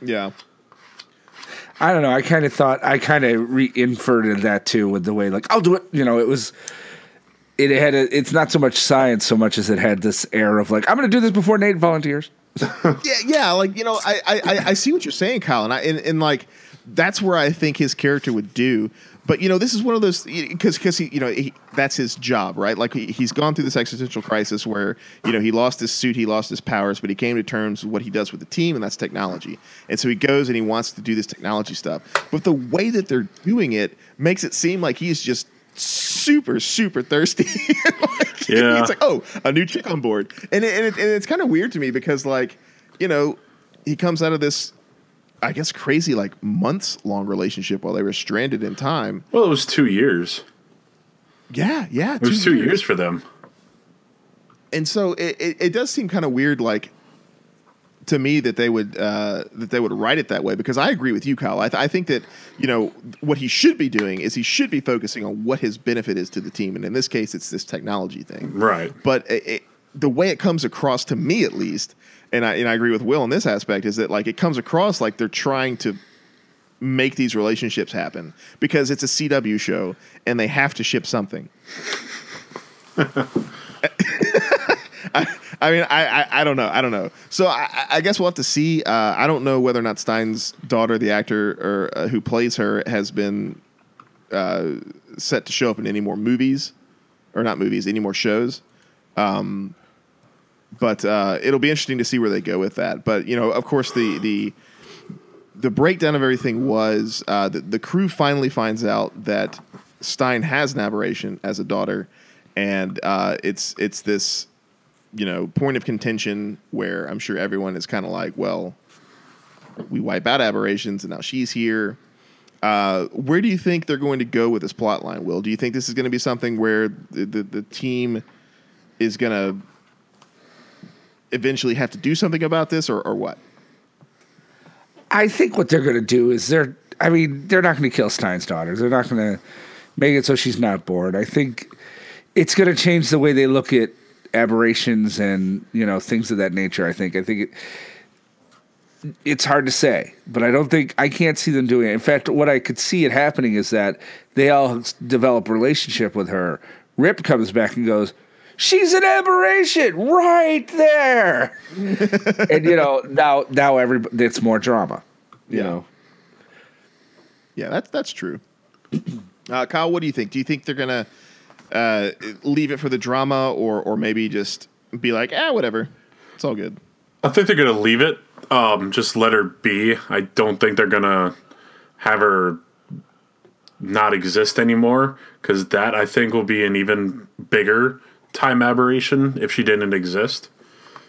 Yeah. I don't know. I kind of thought I kind of re inferred that too with the way like I'll do it. You know, it was. It had a, it's not so much science so much as it had this air of like I'm going to do this before Nate volunteers. yeah, yeah, like you know, I, I, I see what you're saying, Kyle, and I and, and like that's where I think his character would do. But you know, this is one of those because because he you know he, that's his job, right? Like he, he's gone through this existential crisis where you know he lost his suit, he lost his powers, but he came to terms with what he does with the team, and that's technology. And so he goes and he wants to do this technology stuff. But the way that they're doing it makes it seem like he's just super super thirsty. like, Yeah. it's like oh a new chick on board, and it, and, it, and it's kind of weird to me because like you know he comes out of this. I guess crazy like months long relationship while they were stranded in time. Well, it was two years. Yeah, yeah, It was two years for them. and so it, it, it does seem kind of weird, like to me that they would uh, that they would write it that way because I agree with you, Kyle. I, th- I think that you know what he should be doing is he should be focusing on what his benefit is to the team, and in this case, it's this technology thing. Right. But it, the way it comes across to me, at least, and I and I agree with Will in this aspect, is that like it comes across like they're trying to make these relationships happen because it's a CW show and they have to ship something. I mean, I, I, I don't know. I don't know. So I, I guess we'll have to see. Uh, I don't know whether or not Stein's daughter, the actor or uh, who plays her, has been uh, set to show up in any more movies, or not movies, any more shows. Um, but uh, it'll be interesting to see where they go with that. But you know, of course, the the the breakdown of everything was uh, the, the crew finally finds out that Stein has an aberration as a daughter, and uh, it's it's this you know point of contention where I'm sure everyone is kind of like, well, we wipe out aberrations, and now she's here. Uh, where do you think they're going to go with this plot line, Will? Do you think this is going to be something where the, the, the team is going to eventually have to do something about this, or, or what? I think what they're going to do is they're. I mean, they're not going to kill Stein's daughter. They're not going to make it so she's not bored. I think it's going to change the way they look at aberrations and you know things of that nature. I think. I think it. It's hard to say, but I don't think I can't see them doing it. In fact, what I could see it happening is that they all develop a relationship with her. Rip comes back and goes, "She's an aberration right there," and you know now now everybody it's more drama. You Yeah. know, Yeah, that's that's true. Uh, Kyle, what do you think? Do you think they're gonna uh, leave it for the drama, or or maybe just be like, ah, whatever, it's all good. I think they're gonna leave it. Um, just let her be. I don't think they're gonna have her not exist anymore because that I think will be an even bigger time aberration if she didn't exist.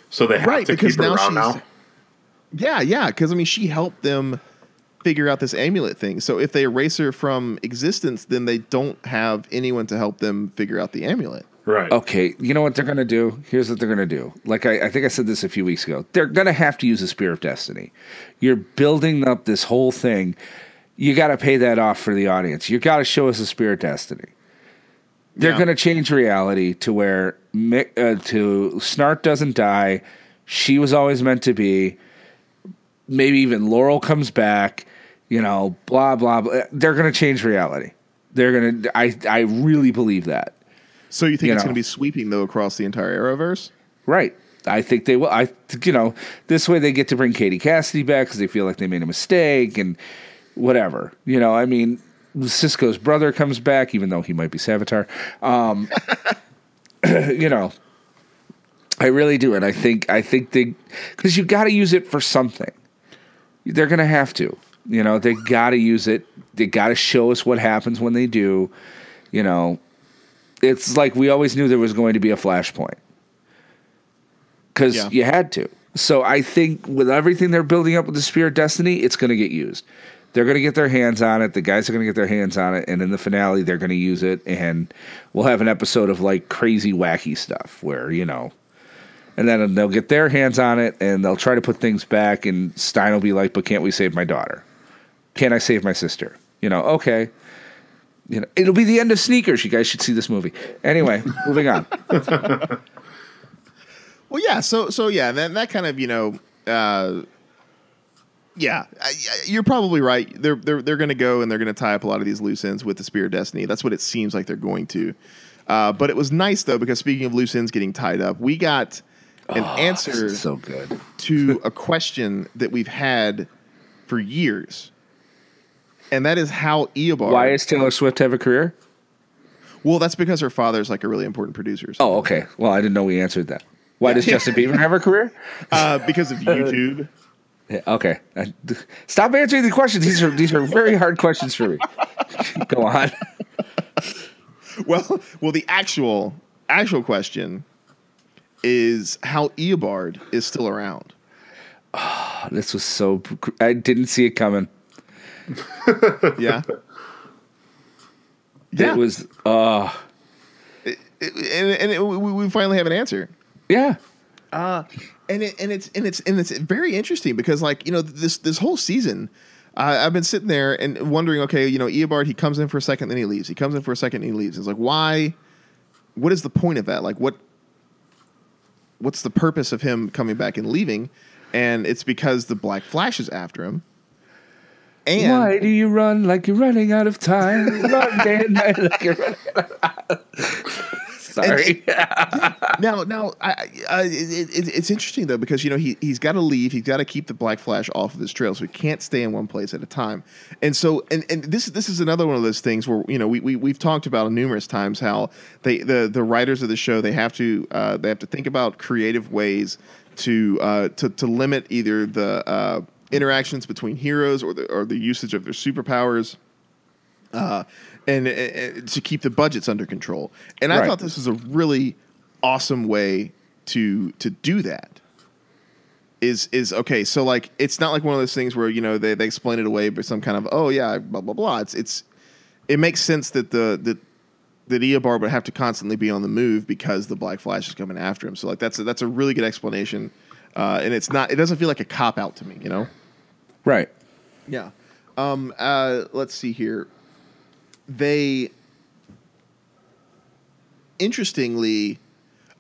So they have Right, to keep her now around now. Yeah, yeah, because I mean, she helped them figure out this amulet thing. So if they erase her from existence, then they don't have anyone to help them figure out the amulet. Right. Okay, you know what they're gonna do? Here's what they're gonna do. Like I, I think I said this a few weeks ago. They're gonna have to use the Spear of Destiny. You're building up this whole thing. You got to pay that off for the audience. You got to show us the Spear of Destiny. They're Yeah. gonna change reality to where Mick, uh, to Snart doesn't die. She was always meant to be. Maybe even Laurel comes back. You know, blah blah blah. They're gonna change reality. They're gonna. I I really believe that. So you think You it's going to be sweeping though across the entire Arrowverse? Right. I think they will. I, you know, this way they get to bring Katie Cassidy back because they feel like they made a mistake and whatever. You know, I mean, Cisco's brother comes back, even though he might be Savitar. Um, you know, I really do, and I think I think they because you got to use it for something. They're gonna have to. You know, they got to use it. They got to show us what happens when they do. You know, it's like we always knew there was going to be a flashpoint because Yeah. you had to. So I think with everything they're building up with the Spear of Destiny, it's going to get used. They're going to get their hands on it. The guys are going to get their hands on it, and in the finale, they're going to use it, and we'll have an episode of like crazy, wacky stuff where you know, and then they'll get their hands on it, and they'll try to put things back, and Stein will be like, "But can't we save my daughter? Can't I save my sister?" You know, okay. You know, it'll be the end of sneakers. You guys should see this movie. Anyway, moving on. Well, yeah. So, so yeah, that that kind of you know, uh, yeah, you're probably right. They're they're they're going to go and they're going to tie up a lot of these loose ends with the Spear of Destiny. That's what it seems like they're going to. Uh, but it was nice though because speaking of loose ends getting tied up, we got an Oh, answer so good. to a question that we've had for years, and that is how Eobard. Why does Taylor Swift have a career? well, that's because her father's like a really important producer. so- Oh, okay. Well, I didn't know we answered that. Why does Justin Bieber have a career? uh, because of YouTube. Yeah, okay. Uh, Stop answering the questions. These are these are very hard questions for me. Go on. Well, well, the actual actual question is how Eobard is still around. This was so. I didn't see it coming. Yeah, yeah, It was. Uh, It- and, and it, we, we finally have an answer. yeah. And it, and it's and it's and it's very interesting because like you know this this whole season. Uh, I've been sitting there and wondering, okay, you know, Eobard, he comes in for a second, then he leaves. He comes in for a second, and he leaves. It's like, why? What is the point of that? Like, what? What's the purpose of him coming back and leaving? And it's because the Black Flash is after him. And Why do you run like you're running out of time? run day and night like you're running out of Sorry. now, now, I, I, it, it, it's interesting though because you know he he's got to leave. He's got to keep the Black Flash off of his trail, so he can't stay in one place at a time. And so, and, and this this is another one of those things where you know we, we we've talked about numerous times how they the the writers of the show they have to uh, they have to think about creative ways to uh, to to limit either the uh, interactions between heroes or the or the usage of their superpowers uh, and, and to keep the budgets under control. And I Right. thought this was a really awesome way to to do that. Is is okay? So like, it's not like one of those things where you know they, they explain it away, but some kind of oh yeah, blah blah blah. It's it's it makes sense that the that that Eobard would have to constantly be on the move because the Black Flash is coming after him. So like that's a, that's a really good explanation, uh, and it's not it doesn't feel like a cop out to me, you know. right. Yeah. Um, uh, let's see here. They interestingly,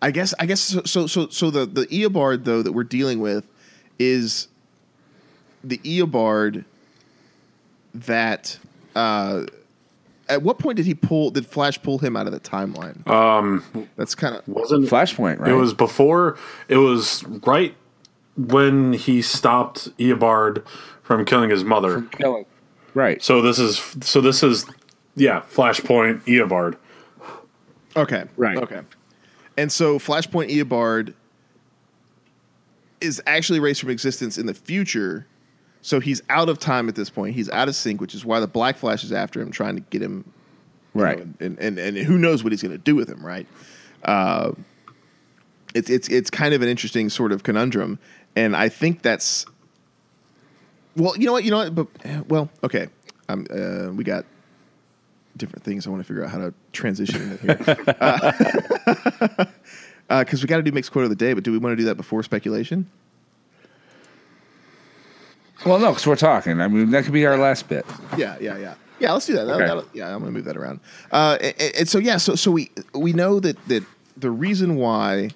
I guess I guess so so so, so the the Eobard though that we're dealing with is the Eobard that uh at what point did he pull did Flash pull him out of the timeline? Um, That's kind of wasn't Flashpoint, right? It was before. It was right when he stopped Eobard from killing his mother. killing. Right. So this is so this is yeah, Flashpoint Eobard. Okay. Right. Okay. And so Flashpoint Eobard is actually erased from existence in the future. So he's out of time at this point. He's out of sync, which is why the Black Flash is after him, trying to get him. Right. know, and, and and who knows what he's going to do with him, right? Uh, it's it's it's kind of an interesting sort of conundrum, and I think that's. Well, you know what? You know what? But well, okay. Um, uh, we got different things I want to figure out how to transition into here. Because we got to do mixed quote of the day, but do we want to do that before speculation? Well, no, because we're talking. I mean, that could be our last bit. Yeah, yeah, yeah, yeah. Let's do that. That'll- Okay. that'll- yeah, I'm gonna move that around. Uh, and, and so yeah, so so we we know that that the reason why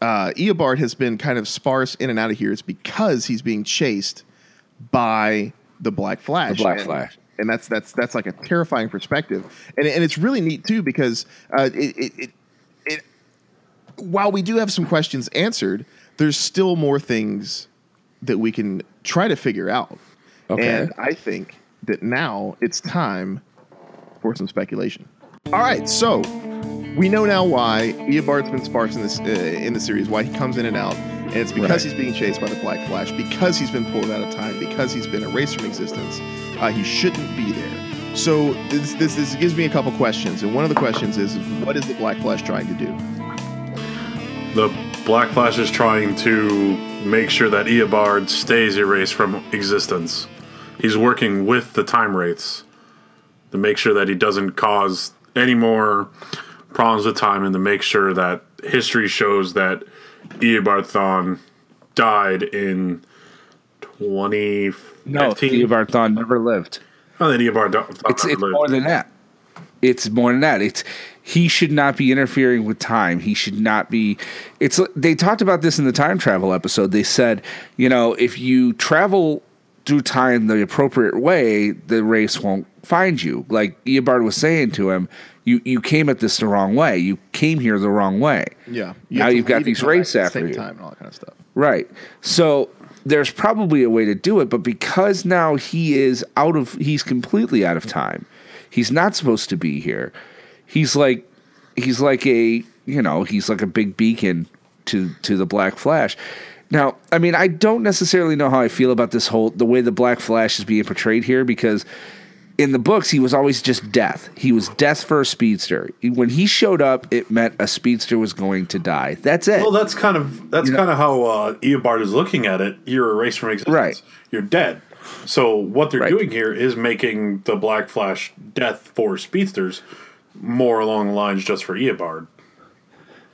uh, Eobard has been kind of sparse in and out of here is because he's being chased by the Black Flash. The Black And- Flash. And that's that's that's like a terrifying perspective, and and it's really neat too because uh, it, it it it while we do have some questions answered, there's still more things that we can try to figure out. Okay. And I think that now it's time for some speculation. All right, so we know now why Eobard's been sparse in this uh, in the series, why he comes in and out, and it's because Right. he's being chased by the Black Flash, because he's been pulled out of time, because he's been erased from existence. Uh, he shouldn't be there. So this, this this gives me a couple questions, and one of the questions is, what is the Black Flash trying to do? The Black Flash is trying to make sure that Eobard stays erased from existence. He's working with the time wraiths to make sure that he doesn't cause any more problems with time and to make sure that history shows that Eobard Thawne died in 2015. No, Thawne never lived. Oh, then Eobard Thawne It's it's lived. more than that. It's more than that. It's he should not be interfering with time. He should not be. It's they talked about this in the time travel episode. They said, you know, if you travel through time the appropriate way, the wraiths won't find you. Like Eobard was saying to him, you you came at this the wrong way. You came here the wrong way. Yeah. now you've got these wraiths the after same you. time and all that kind of stuff. Right. So there's probably a way to do it, but because now he is out of, he's completely out of time. He's not supposed to be here. He's like, he's like a, you know, he's like a big beacon to to the Black Flash. Now, I mean, I don't necessarily know how I feel about this whole the way the Black Flash is being portrayed here because in the books he was always just death. He was death for a speedster. When he showed up, it meant a speedster was going to die. That's it. Well, that's kind of that's kind of how uh, Eobard is looking at it. You're erased from existence. Right. You're dead. So what they're Right. doing here is making the Black Flash death for speedsters more along the lines just for Eobard.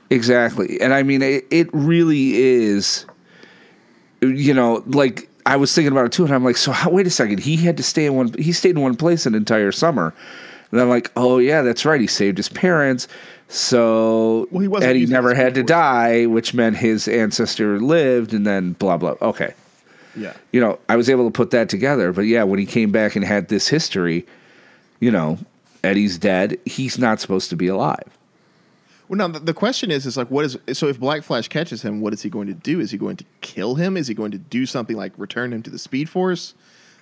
Exactly. And I mean, it, it really is, you know, like I was thinking about it too. And I'm like, so how, wait a second. He had to stay in one, he stayed in one place an entire summer. And I'm like, oh, yeah, that's right. He saved his parents. So Well, he wasn't Eddie never had to die, which meant his ancestor lived and then blah, blah. Okay. Yeah. You know, I was able to put that together. But yeah, when he came back and had this history, you know, Eddie's dead. He's not supposed to be alive. Well, now the, the question is, is like, what is so? If Black Flash catches him, what is he going to do? Is he going to kill him? Is he going to do something like return him to the Speed Force?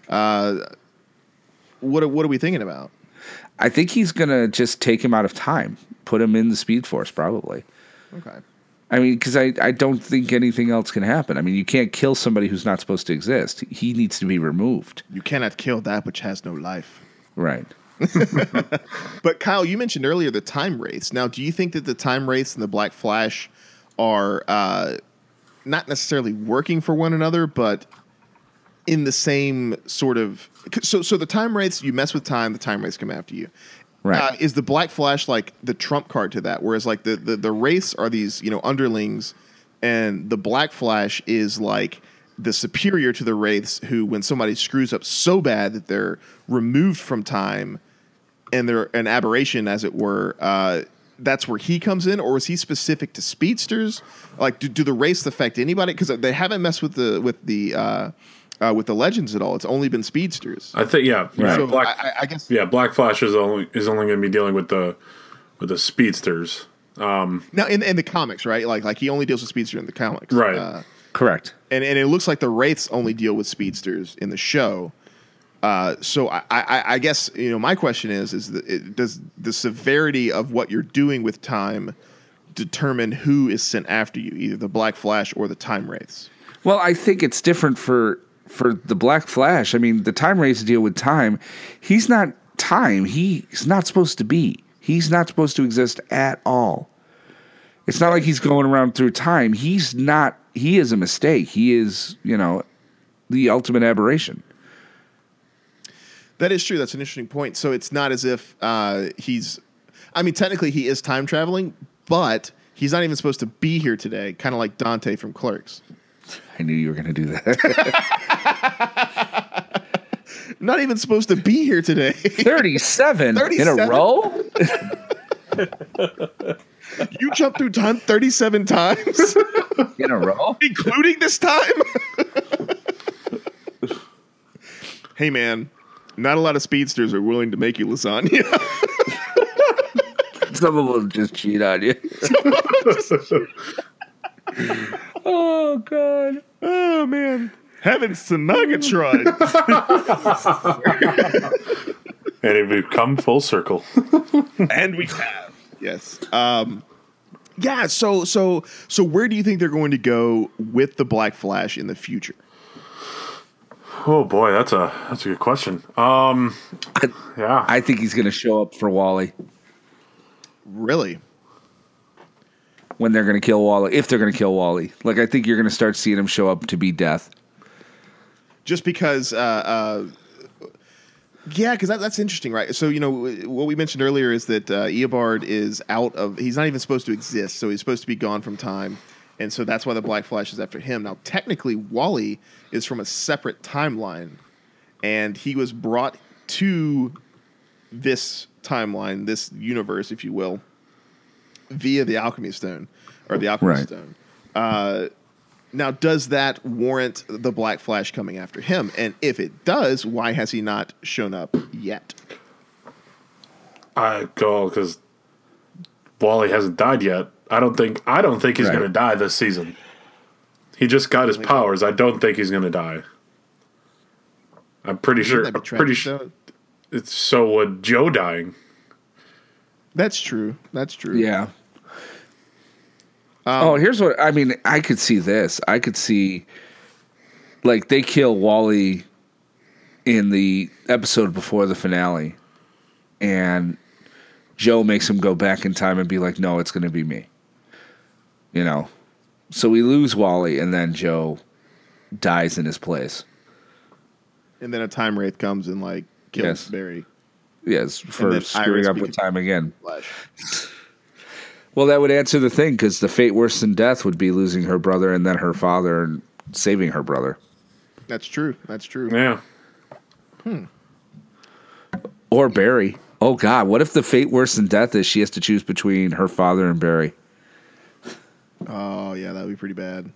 Uh, what are, what are we thinking about? I think he's gonna just take him out of time, put him in the Speed Force, probably. Okay. I mean, because I, I don't think anything else can happen. I mean, you can't kill somebody who's not supposed to exist. He needs to be removed. You cannot kill that which has no life. Right. But Kyle, you mentioned earlier the time wraiths. Now, do you think that the time wraiths and the Black Flash are uh, not necessarily working for one another, but in the same sort of? So, so the time wraiths, you mess with time, the time wraiths come after you. Right. Uh, is the Black Flash like the trump card to that? Whereas like the the the wraiths are these you know underlings, and the Black Flash is like the superior to the wraiths who, when somebody screws up so bad that they're removed from time and they're an aberration, as it were. Uh, that's where he comes in, or is he specific to speedsters? Like, do, do the wraiths affect anybody? Because they haven't messed with the with the uh, uh, with the legends at all. It's only been speedsters. I think yeah, yeah. So Black, I, I- I guess yeah, Black Flash is only is only going to be dealing with the with the speedsters. now in, in the comics, right? Like like he only deals with speedster in the comics, Right. Uh, Correct. and and it looks like the wraiths only deal with speedsters in the show. Uh, so I, I, I guess you know my question is is the, it, does the severity of what you're doing with time determine who is sent after you, either the Black Flash or the Time Wraiths? Well, I think it's different for for the Black Flash. I mean, the time Wraiths deal with time. He's not time. He's not supposed to be. He's not supposed to exist at all. It's not like he's going around through time. He's not. He is a mistake. He is, you know, the ultimate aberration. That is true. That's an interesting point. So it's not as if uh, he's. I mean, technically he is time traveling, but he's not even supposed to be here today. Kind of like Dante from Clerks. I knew you were going to do that. Not even supposed to be here today. 37, in a row? you jumped through time 37 times, In a row? including this time. hey, man. Not a lot of speedsters are willing to make you lasagna. Some of them just cheat on you. oh, God. oh, man. Heavens to Nuggetron. And it would come full circle. and we have yes um yeah so so so where do you think they're going to go with the black flash in the future oh boy, that's a that's a good question. Um, yeah, I think he's going to show up for Wally really when they're going to kill Wally. If they're going to kill Wally, like I think you're going to start seeing him show up to be Death. just because uh uh yeah, because that, that's interesting, right? So you know what we mentioned earlier is that uh, Eobard is out of. He's not even supposed to exist, so he's supposed to be gone from time, and so that's why the Black Flash is after him. Now, technically, Wally is from a separate timeline, and he was brought to this timeline, this universe, if you will, via the alchemy stone or the alchemy Right. stone. Uh, now, does that warrant the Black Flash coming after him? And if it does, why has he not shown up yet? I go because Wally hasn't died yet. I don't think I don't think he's Right. going to die this season. He just got his powers. I don't think he's going to die. I'm pretty sure. I'm pretty sure. It's so would Joe dying. That's true. That's true. Yeah. Um, oh, here's what I mean. I could see this. I could see, like, they kill Wally in the episode before the finale, and Joe makes him go back in time and be like, "No, it's going to be me." You know, so we lose Wally, and then Joe dies in his place. And then a time wraith comes and like kills Yes. Barry Yes, for screwing Iris up with time again. Well, that would answer the thing because the fate worse than death would be losing her brother and then her father and saving her brother. That's true. That's true. Yeah. Hmm. Or Barry. Oh God, what if the fate worse than death is she has to choose between her father and Barry? Oh yeah, that would be pretty bad.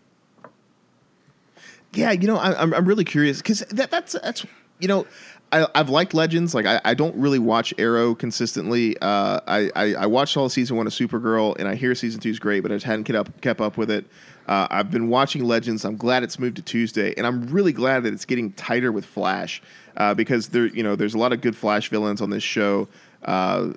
Yeah, you know, I, I'm I'm really curious because that that's that's you know, I I've liked Legends. Like I, I don't really watch Arrow consistently. Uh, I, I I watched all season one of Supergirl, and I hear season two is great, but I just hadn't kept up kept up with it. Uh, I've been watching Legends. I'm glad it's moved to Tuesday, and I'm really glad that it's getting tighter with Flash uh, because there you know there's a lot of good Flash villains on this show. Uh,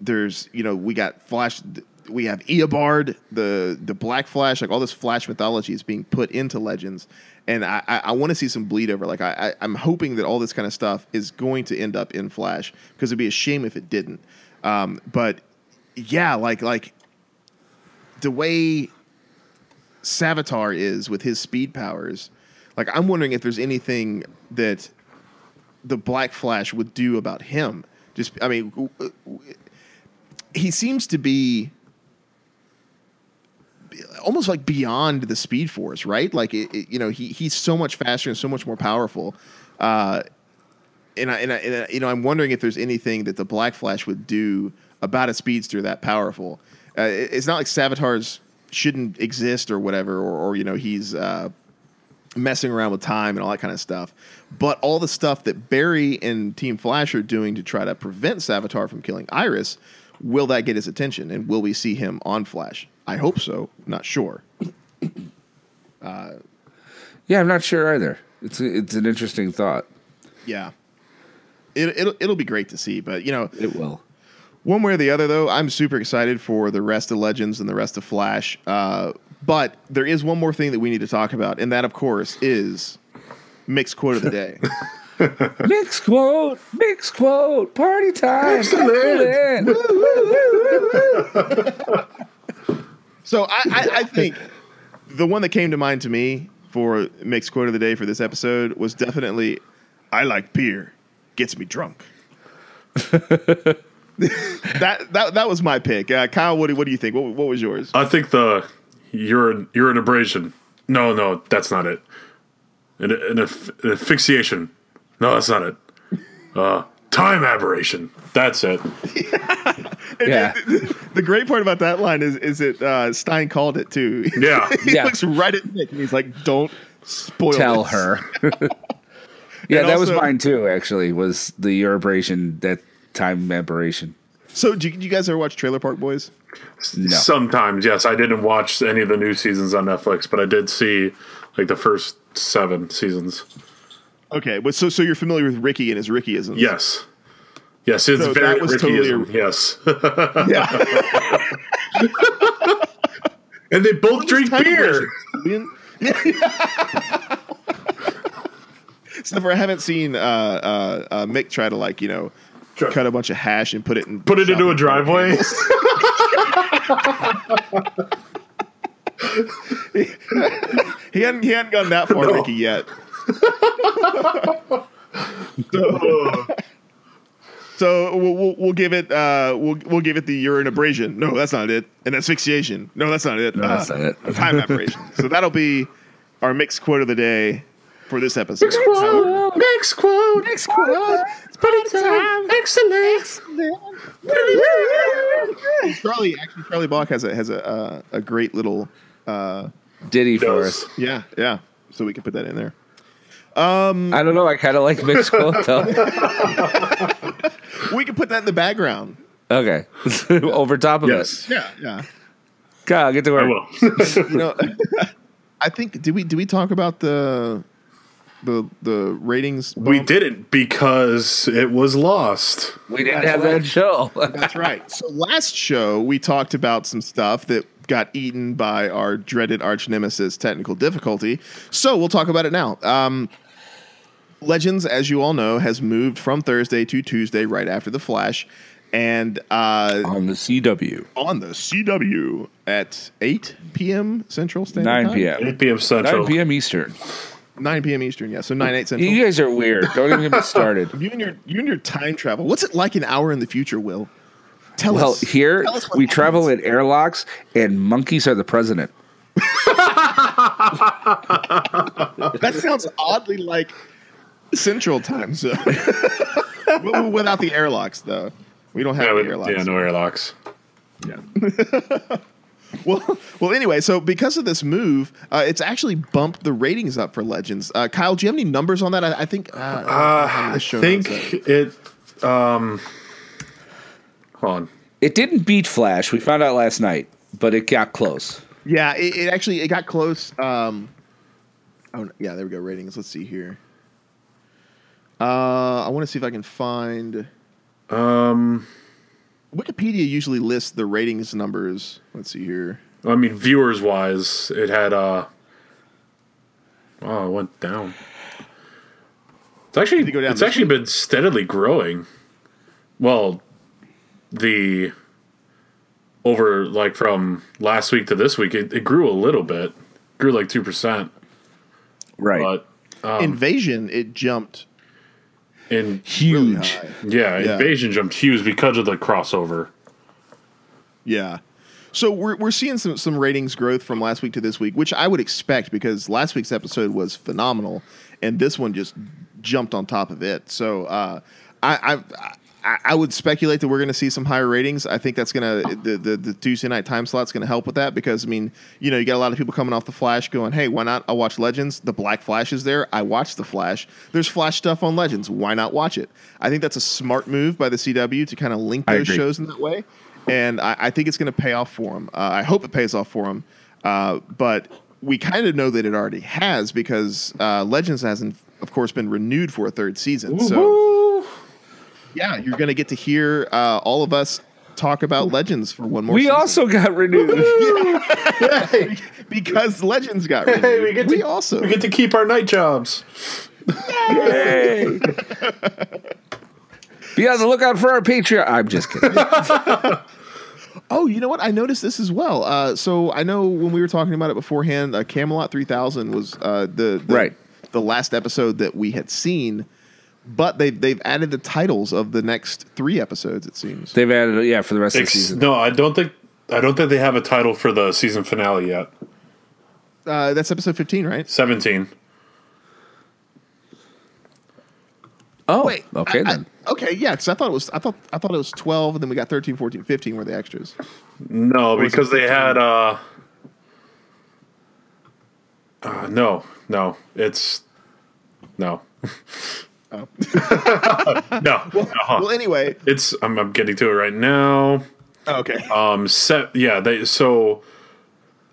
there's you know we got Flash, we have Eobard, the the Black Flash, like all this Flash mythology is being put into Legends, and I I, I want to see some bleed over. Like I, I I'm hoping that all this kind of stuff is going to end up in Flash because it'd be a shame if it didn't. Um, but yeah, like like the way Savitar is with his speed powers, like I'm wondering if there's anything that the Black Flash would do about him. Just, I mean, w- w- he seems to be almost like beyond the Speed Force, right? Like, it, it- you know, he he's so much faster and so much more powerful. Uh, and I, and I, and I, you know, I'm wondering if there's anything that the Black Flash would do about a speedster that powerful. Uh, it- it's not like Savitar's shouldn't exist or whatever, or, or you know, he's uh, messing around with time and all that kind of stuff. But all the stuff that Barry and Team Flash are doing to try to prevent Savitar from killing Iris, will that get his attention? And will we see him on Flash? I hope so. Not sure. Yeah, I'm not sure either. It's a, it's an interesting thought. Yeah. It, it'll, it'll be great to see. But, you know, It will. One way or the other, though, I'm super excited for the rest of Legends and the rest of Flash. Uh, but there is one more thing that we need to talk about, and that, of course, is mixed quote of the day. mixed quote, mixed quote, party time. Excellent. So I, I, I think the one that came to mind to me for mixed quote of the day for this episode was definitely, "I like beer, gets me drunk." that that that was my pick. Uh, Kyle, what do, what do you think? What, what was yours? I think the you're you're an abrasion. No, no, that's not it. An, an, aff- an asphyxiation. No, that's not it. Uh, time aberration. That's it. Yeah. The great part about that line is is that uh, Stein called it too. Yeah. he Yeah. looks right at Mick and he's like, "Don't spoil Tell this." her. yeah, And that was mine too. Actually, was the aberration that time aberration. So, do you, do you guys ever watch Trailer Park Boys? No. Sometimes, yes. I didn't watch any of the new seasons on Netflix, but I did see like the first seven seasons. Okay, but so so you're familiar with Ricky and his Rickyisms? Yes. Yes, it's So very that was Rickyism. totally yes. Yeah. and they both drink beer. Except for I haven't seen uh, uh, uh, Mick try to like you know Try- cut a bunch of hash and put it in Put it into a driveway. He hadn't he hadn't gone that far, No. Ricky, yet. so we'll, we'll, we'll give it uh, we'll we'll give it the urine abrasion. No, that's not it. And asphyxiation. No, that's not it. No, that's not it. Time aberration. So that'll be our mixed quote of the day for this episode. Next quote. Next quote. Next quote. It's party time. Excellent. Charlie actually Charlie Bach has a has a uh, a great little uh, Diddy for us. yeah yeah. So we can put that in there. I don't know. I kind of like mixed quote though. We can put that in the background. Okay, over top of Yes, Yeah yeah. it. God, get to work. I will. You know, I think did we did we talk about the the the ratings? we didn't because it was lost. We didn't That's have right. that show. That's right. So last show we talked about some stuff that got eaten by our dreaded arch nemesis, technical difficulty. So we'll talk about it now. Um, Legends, as you all know, has moved from Thursday to Tuesday right after the Flash, and uh, on the CW, on the CW at 8 p.m. Central Standard 9 Time? p.m. 8 p.m. Central. 9 p.m. Eastern. 9 p.m. Eastern. Yeah, so 9 8 Central. You guys are weird. Don't even get me started. You and your you and your time travel. What's it like an hour in the future, Will? Tell Well, us. Well, here us we happens. travel in airlocks, and monkeys are the president. That sounds oddly like Central Time Zone. Without the airlocks, though. We don't have Yeah, the airlocks. yeah, no airlocks. Yeah. Well, well. Anyway, so because of this move, uh, it's actually bumped the ratings up for Legends. Uh, Kyle, do you have any numbers on that? I, I think. Uh, Uh, I think it. Um, hold on. It didn't beat Flash. We found out last night, but it got close. Yeah, it, it actually it got close. Um, oh yeah, there we go. Ratings. Let's see here. Uh, I want to see if I can find. Um, Wikipedia usually lists the ratings numbers. Let's see here. I mean, viewers wise, it had. Uh, oh, it went down. It's actually go down it's this actually been steadily growing. Well, the over like from last week to this week, it, it grew a little bit. Grew like two percent, Right. but Invasion, it jumped really Huge. high. yeah, Yeah. invasion jumped huge because of the crossover. Yeah. So we're we're seeing some some ratings growth from last week to this week, which I would expect because last week's episode was phenomenal, and this one just jumped on top of it. So uh, I, I I I would speculate that we're going to see some higher ratings. I think that's going to the, the the Tuesday night time slot's going to help with that because I mean you know you got a lot of people coming off the Flash going hey why not? I'll watch Legends. The Black Flash is there. I watched the Flash. There's Flash stuff on Legends. Why not watch it? I think that's a smart move by the CW to kind of link those shows in that way. And I, I think it's going to pay off for them. Uh, I hope it pays off for them, uh, but we kind of know that it already has because uh, Legends hasn't, of course, been renewed for a third season. So yeah, you're going to get to hear uh, all of us talk about Legends for one more. We season. also got renewed. because Legends got renewed. we, also we get to keep our night jobs. Yay. Be on the lookout for our Patreon. I'm just kidding. Oh, you know what? I noticed this as well. Uh, so I know when we were talking about it beforehand, uh, Camelot 3000 was uh, the, the Right. the last episode that we had seen, but they they've added the titles of the next three episodes. It seems. They've added, yeah, for the rest of the season. no, I don't think I don't think they have a title for the season finale yet. Uh, that's episode 15, right? Seventeen. Oh, Wait. okay I- I- okay, yeah. Because I thought it was I thought I thought it was 12, and then we got 13, 14, 15 were the extras. No, was because they had uh, uh no, no, it's no. Oh. no, uh-huh. Well, anyway. it's I'm, I'm getting to it right now. Okay. Um, set yeah, they so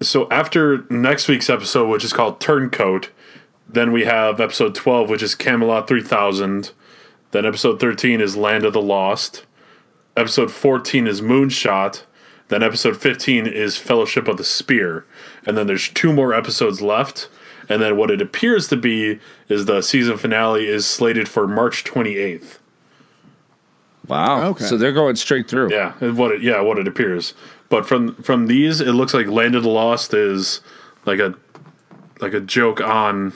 so after next week's episode, which is called Turncoat, then we have episode twelve, which is Camelot three thousand. Then episode thirteen is Land of the Lost. Episode fourteen is Moonshot. Then episode fifteen is Fellowship of the Spear, and then there's two more episodes left. And then what it appears to be is the season finale is slated for March twenty eighth. Wow. Okay. So they're going straight through. Yeah, what it yeah, what it appears. But from from these, it looks like Land of the Lost is like a like a joke on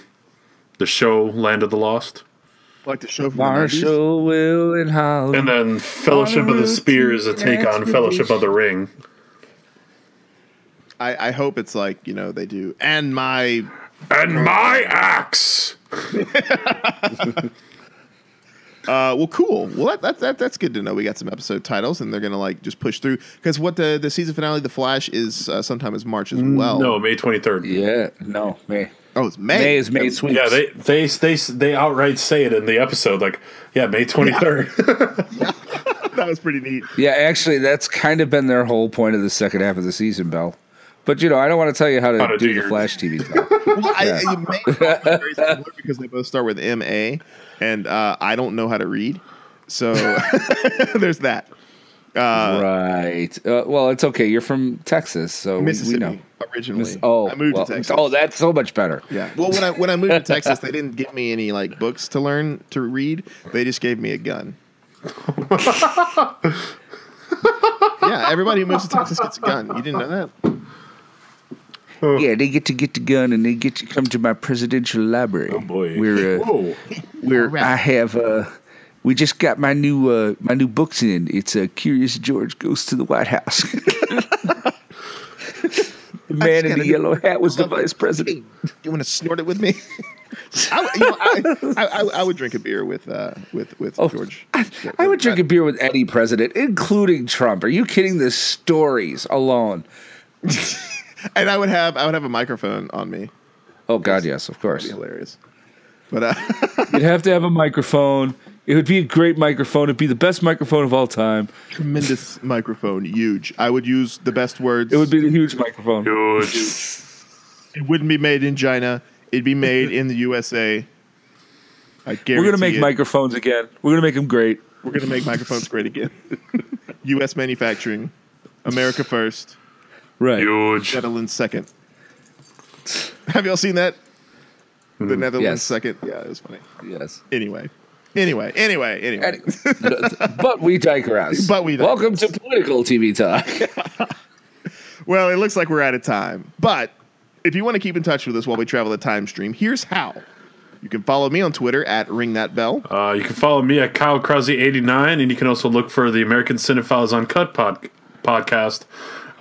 the show Land of the Lost, like the show from the 90s. Marshall, Will, and Holly. and then Fellowship of the Spear is a take on Fellowship of the Ring. I, I hope it's like you know they do, and my And my axe. Uh, well, cool. Well, that, that, that that's good to know. We got some episode titles, and they're gonna like just push through because what the the season finale, The Flash, is uh, sometime is March as well. no, May 23rd. Yeah, no, May. oh, it's May. May is May sweeps. Yeah, they, they they they outright say it in the episode, like, yeah, May 23rd. that was pretty neat. Yeah, actually, that's kind of been their whole point of the second half of the season, Bell. But you know, I don't want to tell you how to, How to do, do the Flash TV talk. Well, I, you may very because they both start with M A, and uh, I don't know how to read, so there's that. right. Uh, well, it's okay. You're from Texas, so we- we Mississippi know. originally. Miss- oh, I moved well, to Texas. Oh, that's so much better. Yeah. Well, when I when I moved to Texas, they didn't give me any like books to learn to read. They just gave me a gun. yeah, everybody who moves to Texas gets a gun. You didn't know that? Yeah, they get to get the gun and they get to come to my presidential library. oh boy. Where uh, Whoa. where I have uh we just got my new uh my new books in. It's uh, Curious George goes to the White House. the man in the do- yellow hat was the vice president. Hey, you want to snort it with me? I, would- you know, I, I, I, I would drink a beer with uh, with with George. Oh, I would drink a beer with any president, including Trump. Are you kidding? The stories alone. and I would have I would have a microphone on me. Oh God, yes, of course. Be hilarious. But uh, You'd have to have a microphone. It would be a great microphone. It'd be the best microphone of all time. tremendous microphone, huge. I would use the best words. It would be the huge microphone. Huge. It wouldn't be made in China. It'd be made in the USA. I guarantee We're gonna make it. microphones again. We're gonna make them great. We're gonna make microphones great again. U.S. manufacturing, America first, Right. Huge. Netherlands second. Have y'all seen that? The Netherlands Yes. second. Yeah, it was funny. Yes. Anyway, anyway, anyway, anyway. but we digress. But we Welcome to political TV talk. Well, it looks like we're out of time. But if you want to keep in touch with us while we travel the time stream, here's how. You can follow me on Twitter at Ring That Bell. Uh, you can follow me at Kyle Krause89, and you can also look for the American Cinephiles Uncut pod- podcast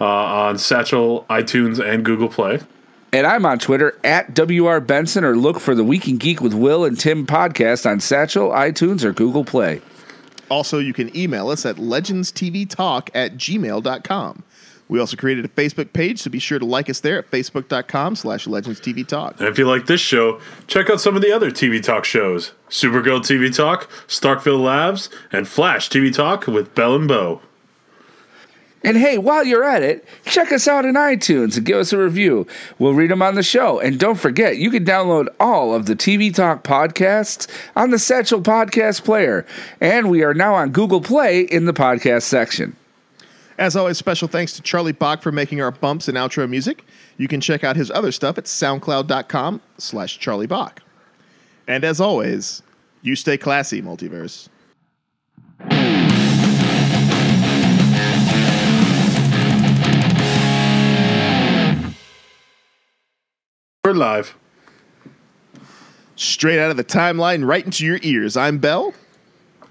uh, on Satchel, iTunes, and Google Play. and I'm on Twitter at WR Benson or look for the Week in Geek with Will and Tim podcast on Satchel, iTunes, or Google Play. Also, you can email us at legendstvtalk at gmail.com. We also created a Facebook page, so be sure to like us there at facebook.com slash legends legendstvtalk. And if you like this show, check out some of the other TV Talk shows Supergirl TV Talk, Starkville Labs, and Flash TV Talk with Bell and Bo. And hey, while you're at it, check us out in iTunes and give us a review. We'll read them on the show. And don't forget, you can download all of the TV Talk podcasts on the Satchel Podcast Player. And we are now on Google Play in the podcast section. As always, special thanks to Charlie Bach for making our bumps and outro music. You can check out his other stuff at soundcloud.com slash Charlie Bach. And as always, you stay classy, multiverse. We're live. Straight out of the timeline, right into your ears. I'm Bell.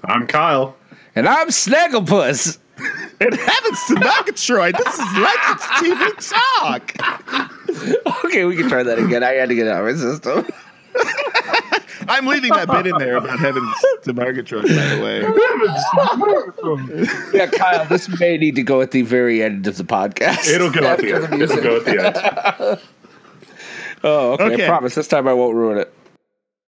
I'm Kyle. And I'm Snagglepuss. It happens to Murgatroyd. This is Legends TV Talk. Okay, we can try that again. I had to get it out of my system. I'm leaving that bit in there about heavens to Murgatroyd, by the way. Yeah, Kyle, this may need to go at the very end of the podcast. It'll go at the end. It'll go at the end. Oh, okay. Okay. I promise this time I won't ruin it.